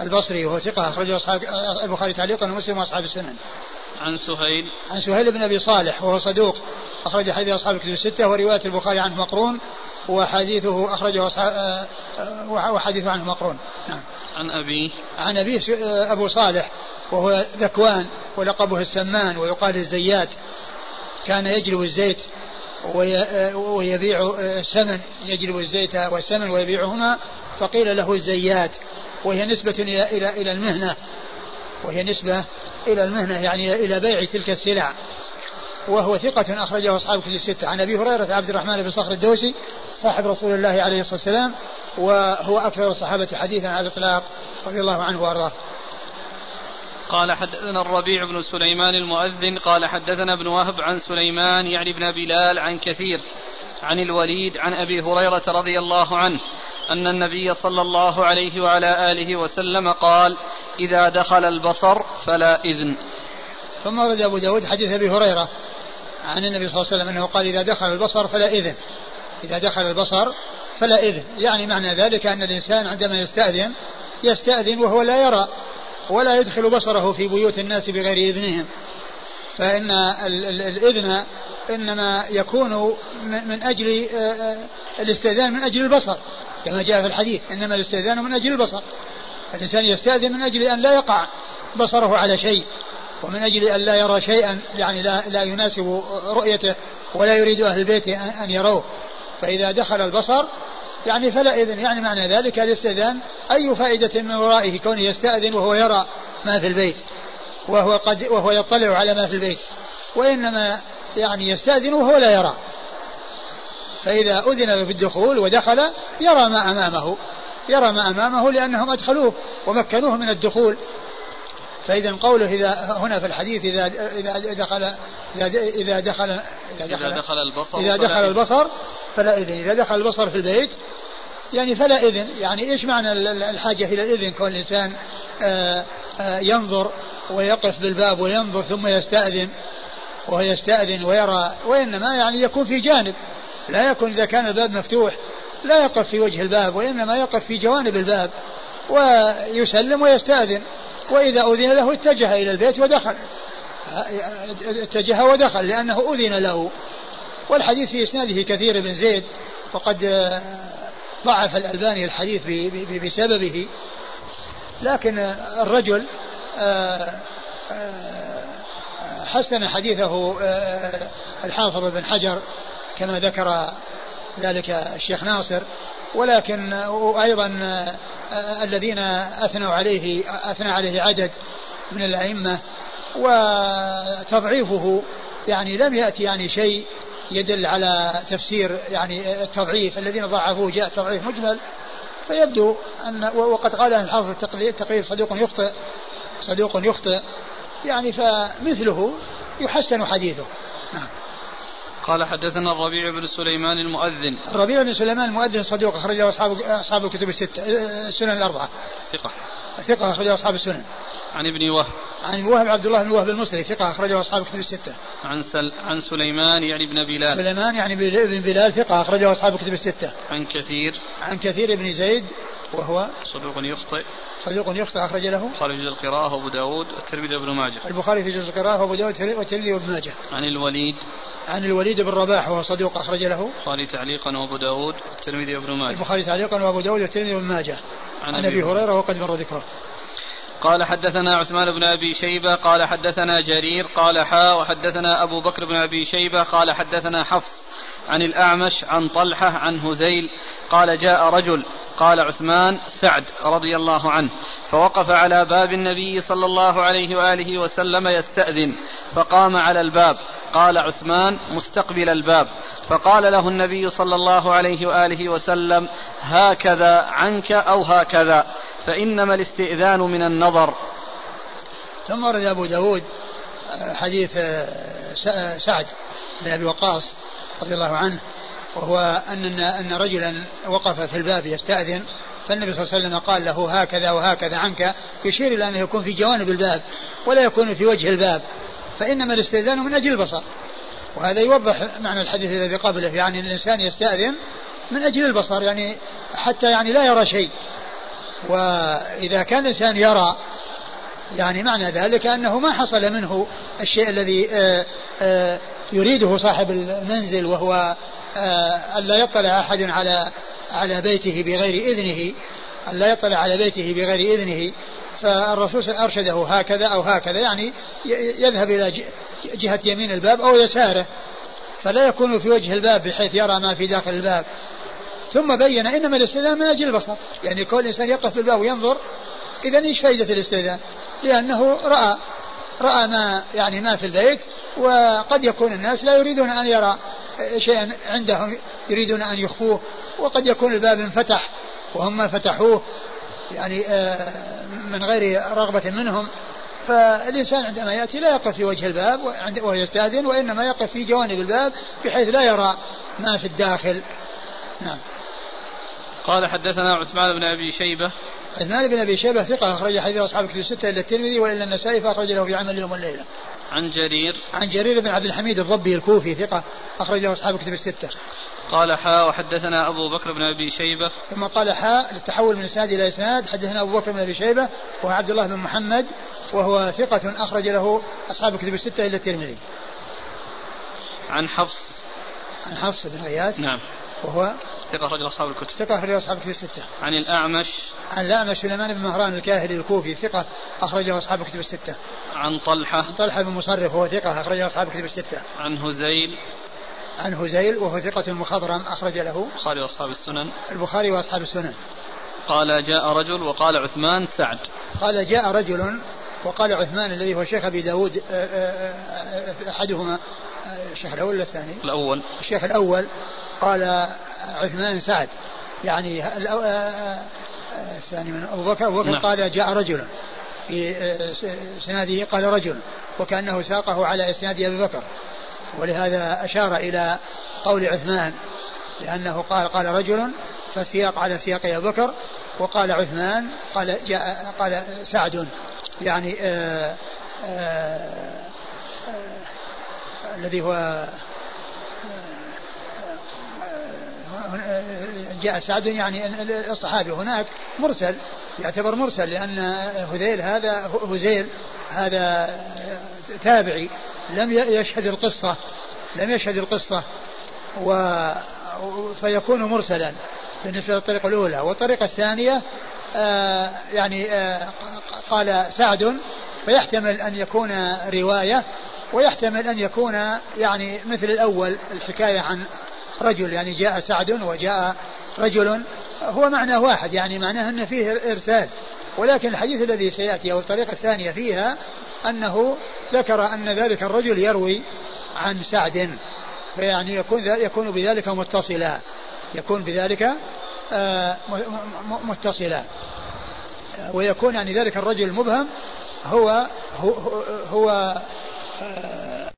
البصري وهو ثقة أخرجه أصحاب البخاري تعليقا ومسلم وأصحاب السنن. عن سهيل عن سهيل بن أبي صالح وهو صدوق أخرج حديث أصحاب الكتب الستة ورواية البخاري عنه مقرون وحديثه أخرجه أصحاب آه، آه، وحديثه عنه مقرون. نعم. عن أبيه؟ عن أبيه آه، أبو صالح وهو ذكوان ولقبه السمان ويقال الزيات. كان يجلب الزيت ويبيع السمن يجلب الزيت والسمن ويبيعهما فقيل له الزيات. وهي نسبة إلى إلى إلى المهنة. وهي نسبة إلى المهنة يعني إلى بيع تلك السلع. وهو ثقة أخرجه أصحاب كتب الستة. عن أبي هريرة عبد الرحمن بن صخر الدوسي صاحب رسول الله عليه الصلاة والسلام وهو أكثر الصحابة حديثا على الإطلاق رضي الله عنه وأرضاه. قال حدثنا الربيع بن سليمان المؤذن قال حدثنا ابن وهب عن سليمان يعني ابن بلال عن كثير عن الوليد عن أبي هريرة رضي الله عنه أن النبي صلى الله عليه وعلى آله وسلم قال إذا دخل البصر فلا إذن. ثم ورد أبو داود حديث أبي هريرة عن النبي صلى الله عليه وسلم أنه قال إذا دخل البصر فلا إذن. إذا دخل البصر فلا إذن. يعني معنى ذلك أن الإنسان عندما يستأذن يستأذن وهو لا يرى ولا يدخل بصره في بيوت الناس بغير إذنهم. فإن الإذن إنما يكون من أجل آه، آه، الاستئذان من أجل البصر كما جاء في الحديث. إنما الاستئذان من أجل البصر. الإنسان يستأذن من أجل أن لا يقع بصره على شيء ومن أجل أن لا يرى شيئا يعني لا, لا يناسب رؤيته ولا يريد أهل البيت أن يروه. فإذا دخل البصر يعني فلا إذن يعني معنى ذلك الاستئذان أي فائدة من ورائه؟ كونه يستأذن وهو يرى ما في البيت وهو قد وهو يطلع على ما في البيت وإنما يعني يستأذن وهو لا يرى. فإذا أذن له في الدخول ودخل يرى ما أمامه يرى ما أمامه لأنهم أدخلوه ومكنوه من الدخول. فإذا قوله إذا هنا في الحديث إذا إذا دخل إذا إذا دخل إذا دخل, إذا دخل البصر إذا دخل البصر فلا إذن. إذا دخل البصر في البيت يعني فلا إذن. يعني إيش معنى الحاجة إلى الإذن؟ كون الإنسان آه، آه، ينظر ويقف بالباب وينظر ثم يستأذن وهو يستأذن ويرى وإنما يعني يكون في جانب. لا يكون إذا كان الباب مفتوح لا يقف في وجه الباب وإنما يقف في جوانب الباب ويسلم ويستأذن. وإذا أذن له اتجه إلى البيت ودخل. اتجه ودخل لأنه أذن له. والحديث في إسناده كثير بن زيد وقد ضعف الألباني الحديث بسببه. لكن الرجل آه، آه، حسن حديثه آه، الحافظ بن حجر كما ذكر ذلك الشيخ ناصر. ولكن أيضا الذين أثنوا عليه أثنى عليه عدد من الأئمة وتضعيفه يعني لم يأتي يعني شيء يدل على تفسير يعني التضعيف الذين ضعفوه جاء تضعيف مجمل. فيبدو أن وقد قال أن الحافظ التقرير صدوق يخطئ صدوق يخطئ. يعني فمثله يحسن حديثه. نعم. قال حدثنا الربيع بن سليمان المؤذن. الربيع بن سليمان المؤذن صدوق أخرجه أصحاب أصحاب الكتب الستة السنن الأربعة. ثقة. ثقة أخرجه أصحاب السنن. عن ابن وهب عن وهب عبد الله بن وهب المصري ثقة أخرجه أصحاب الكتب الستة. عن سل عن سليمان يعني ابن بلال. سليمان يعني ابن بلال ثقة أخرجه أصحاب الكتب الستة. عن كثير. عن كثير بن زيد وهو صدوق يخطئ. صدوق يخطئ أخرج له. البخاري في جزء القراءة وأبو داود والترمذي وابن ماجه. البخاري في جزء القراءة وأبو داود والترمذي وابن ماجه. عن الوليد. عن الوليد بن رباح وهو صدوق أخرج له. البخاري تعليقا وأبو داود والترمذي وابن ماجه. البخاري تعليقا وأبو داود والترمذي وابن ماجه. عن, عن أبي هريرة وقد مر ذكره. قال حدثنا عثمان بن أبي شيبة قال حدثنا جرير قال حا وحدثنا أبو بكر بن أبي شيبة قال حدثنا حفص عن الأعمش عن طلحة عن هزيل قال جاء رجل قال عثمان سعد رضي الله عنه فوقف على باب النبي صلى الله عليه وآله وسلم يستأذن فقام على الباب. قال عثمان مستقبل الباب. فقال له النبي صلى الله عليه وآله وسلم هكذا عنك أو هكذا فإنما الاستئذان من النظر. ثم ورد أبو داود آه، حديث آه، سعد بن أبي وقاص رضي الله عنه وهو أن أن رجلا وقف في الباب يستأذن فالنبي صلى الله عليه وسلم قال له هكذا وهكذا عنك يشير إلى أنه يكون في جوانب الباب ولا يكون في وجه الباب. فإنما الاستئذان من أجل البصر. وهذا يوضح معنى الحديث الذي قبله يعني الإنسان يستأذن من أجل البصر يعني حتى يعني لا يرى شيء. وإذا كان الإنسان يرى يعني معنى ذلك أنه ما حصل منه الشيء الذي آه، آه، يريده صاحب المنزل وهو آه، ألا يطلع أحد على على بيته بغير إذنه ألا يطلع على بيته بغير إذنه. فالرسول أرشده هكذا أو هكذا يعني يذهب إلى جهة يمين الباب أو يساره فلا يكون في وجه الباب بحيث يرى ما في داخل الباب ثم بين إنما الاستئذان من أجل البصر يعني كل إنسان يقف بالباب وينظر إذا إيش فائدة الاستئذان؟ لأنه رأى رأى ما يعني ما في البيت وقد يكون الناس لا يريدون أن يرى شيئا عندهم يريدون أن يخفوه وقد يكون الباب انفتح وهم فتحوه يعني آه، من غير رغبة منهم فالإنسان عندما يأتي لا يقف في وجه الباب وهو يستأذن وإنما يقف في جوانب الباب بحيث لا يرى ما في الداخل نعم قال حدثنا عثمان بن أبي شيبة عثمان بن أبي شيبة ثقة أخرج حديث أصحاب كتب الستة إلا الترمذي وإلا النسائي فأخرج له في عمل اليوم والليلة. عن جرير عن جرير بن عبد الحميد الضبي الكوفي ثقة أخرج له أصحاب كتب الستة. قال حاء وحدثنا أبو بكر بن أبي شيبة ثم قال حاء للتحول من إسناد إلى إسناد حدثنا أبو بكر بن أبي شيبة وهو عبد الله بن محمد وهو ثقة أخرج له أصحاب الكتب الستة إلا الترمذي. عن حفص عن حفص بن غياث نعم وهو ثقة أخرج أصحاب الكتب ثقة أخرج أصحاب الكتب الستة. عن الأعمش عن الأعمش سليمان بن مهران الكاهلي الكوفي ثقة أخرجه أصحاب الكتب الستة. عن طلحة عن طلحة بن مصرف وهو ثقة أخرجه أصحاب الكتب الستة. عن هزيل عن هزيل وهو ثقة مخضرم أخرج له البخاري وأصحاب السنن. البخاري وأصحاب السنن. قال جاء رجل وقال عثمان سعد. قال جاء رجل وقال عثمان الذي هو شيخ أبي داود آه، آه، آه، أحدهما الشيخ الأول ولا الثاني؟ الأول. الشيخ الأول. قال عثمان سعد. يعني الثاني من أبو بكر. أبو بكر نعم. قال جاء رجل في اسناده قال رجل وكأنه ساقه على إسناد أبي بكر. ولهذا أشار إلى قول عثمان لأنه قال قال رجل فالسياق على سياق أبي بكر وقال عثمان قال جاء قال سعد. يعني آآ آآ آآ الذي هو جاء سعد يعني الصحابي هناك مرسل يعتبر مرسل لأن هذيل هذا هزيل هذا تابعي. لم يشهد القصة لم يشهد القصة و فيكون مرسلا بالنسبة للطريقة الأولى. والطريقة الثانية آه يعني آه قال سعد فيحتمل أن يكون رواية ويحتمل أن يكون يعني مثل الأول الحكاية عن رجل يعني جاء سعد وجاء رجل. هو معنى واحد يعني معناه أن فيه إرسال. ولكن الحديث الذي سيأتي أو الطريقة الثانية فيها أنه ذكر أن ذلك الرجل يروي عن سعد فيعني يكون يكون بذلك متصلا يكون بذلك آه، متصلا. ويكون يعني ذلك الرجل المبهم هو هو, هو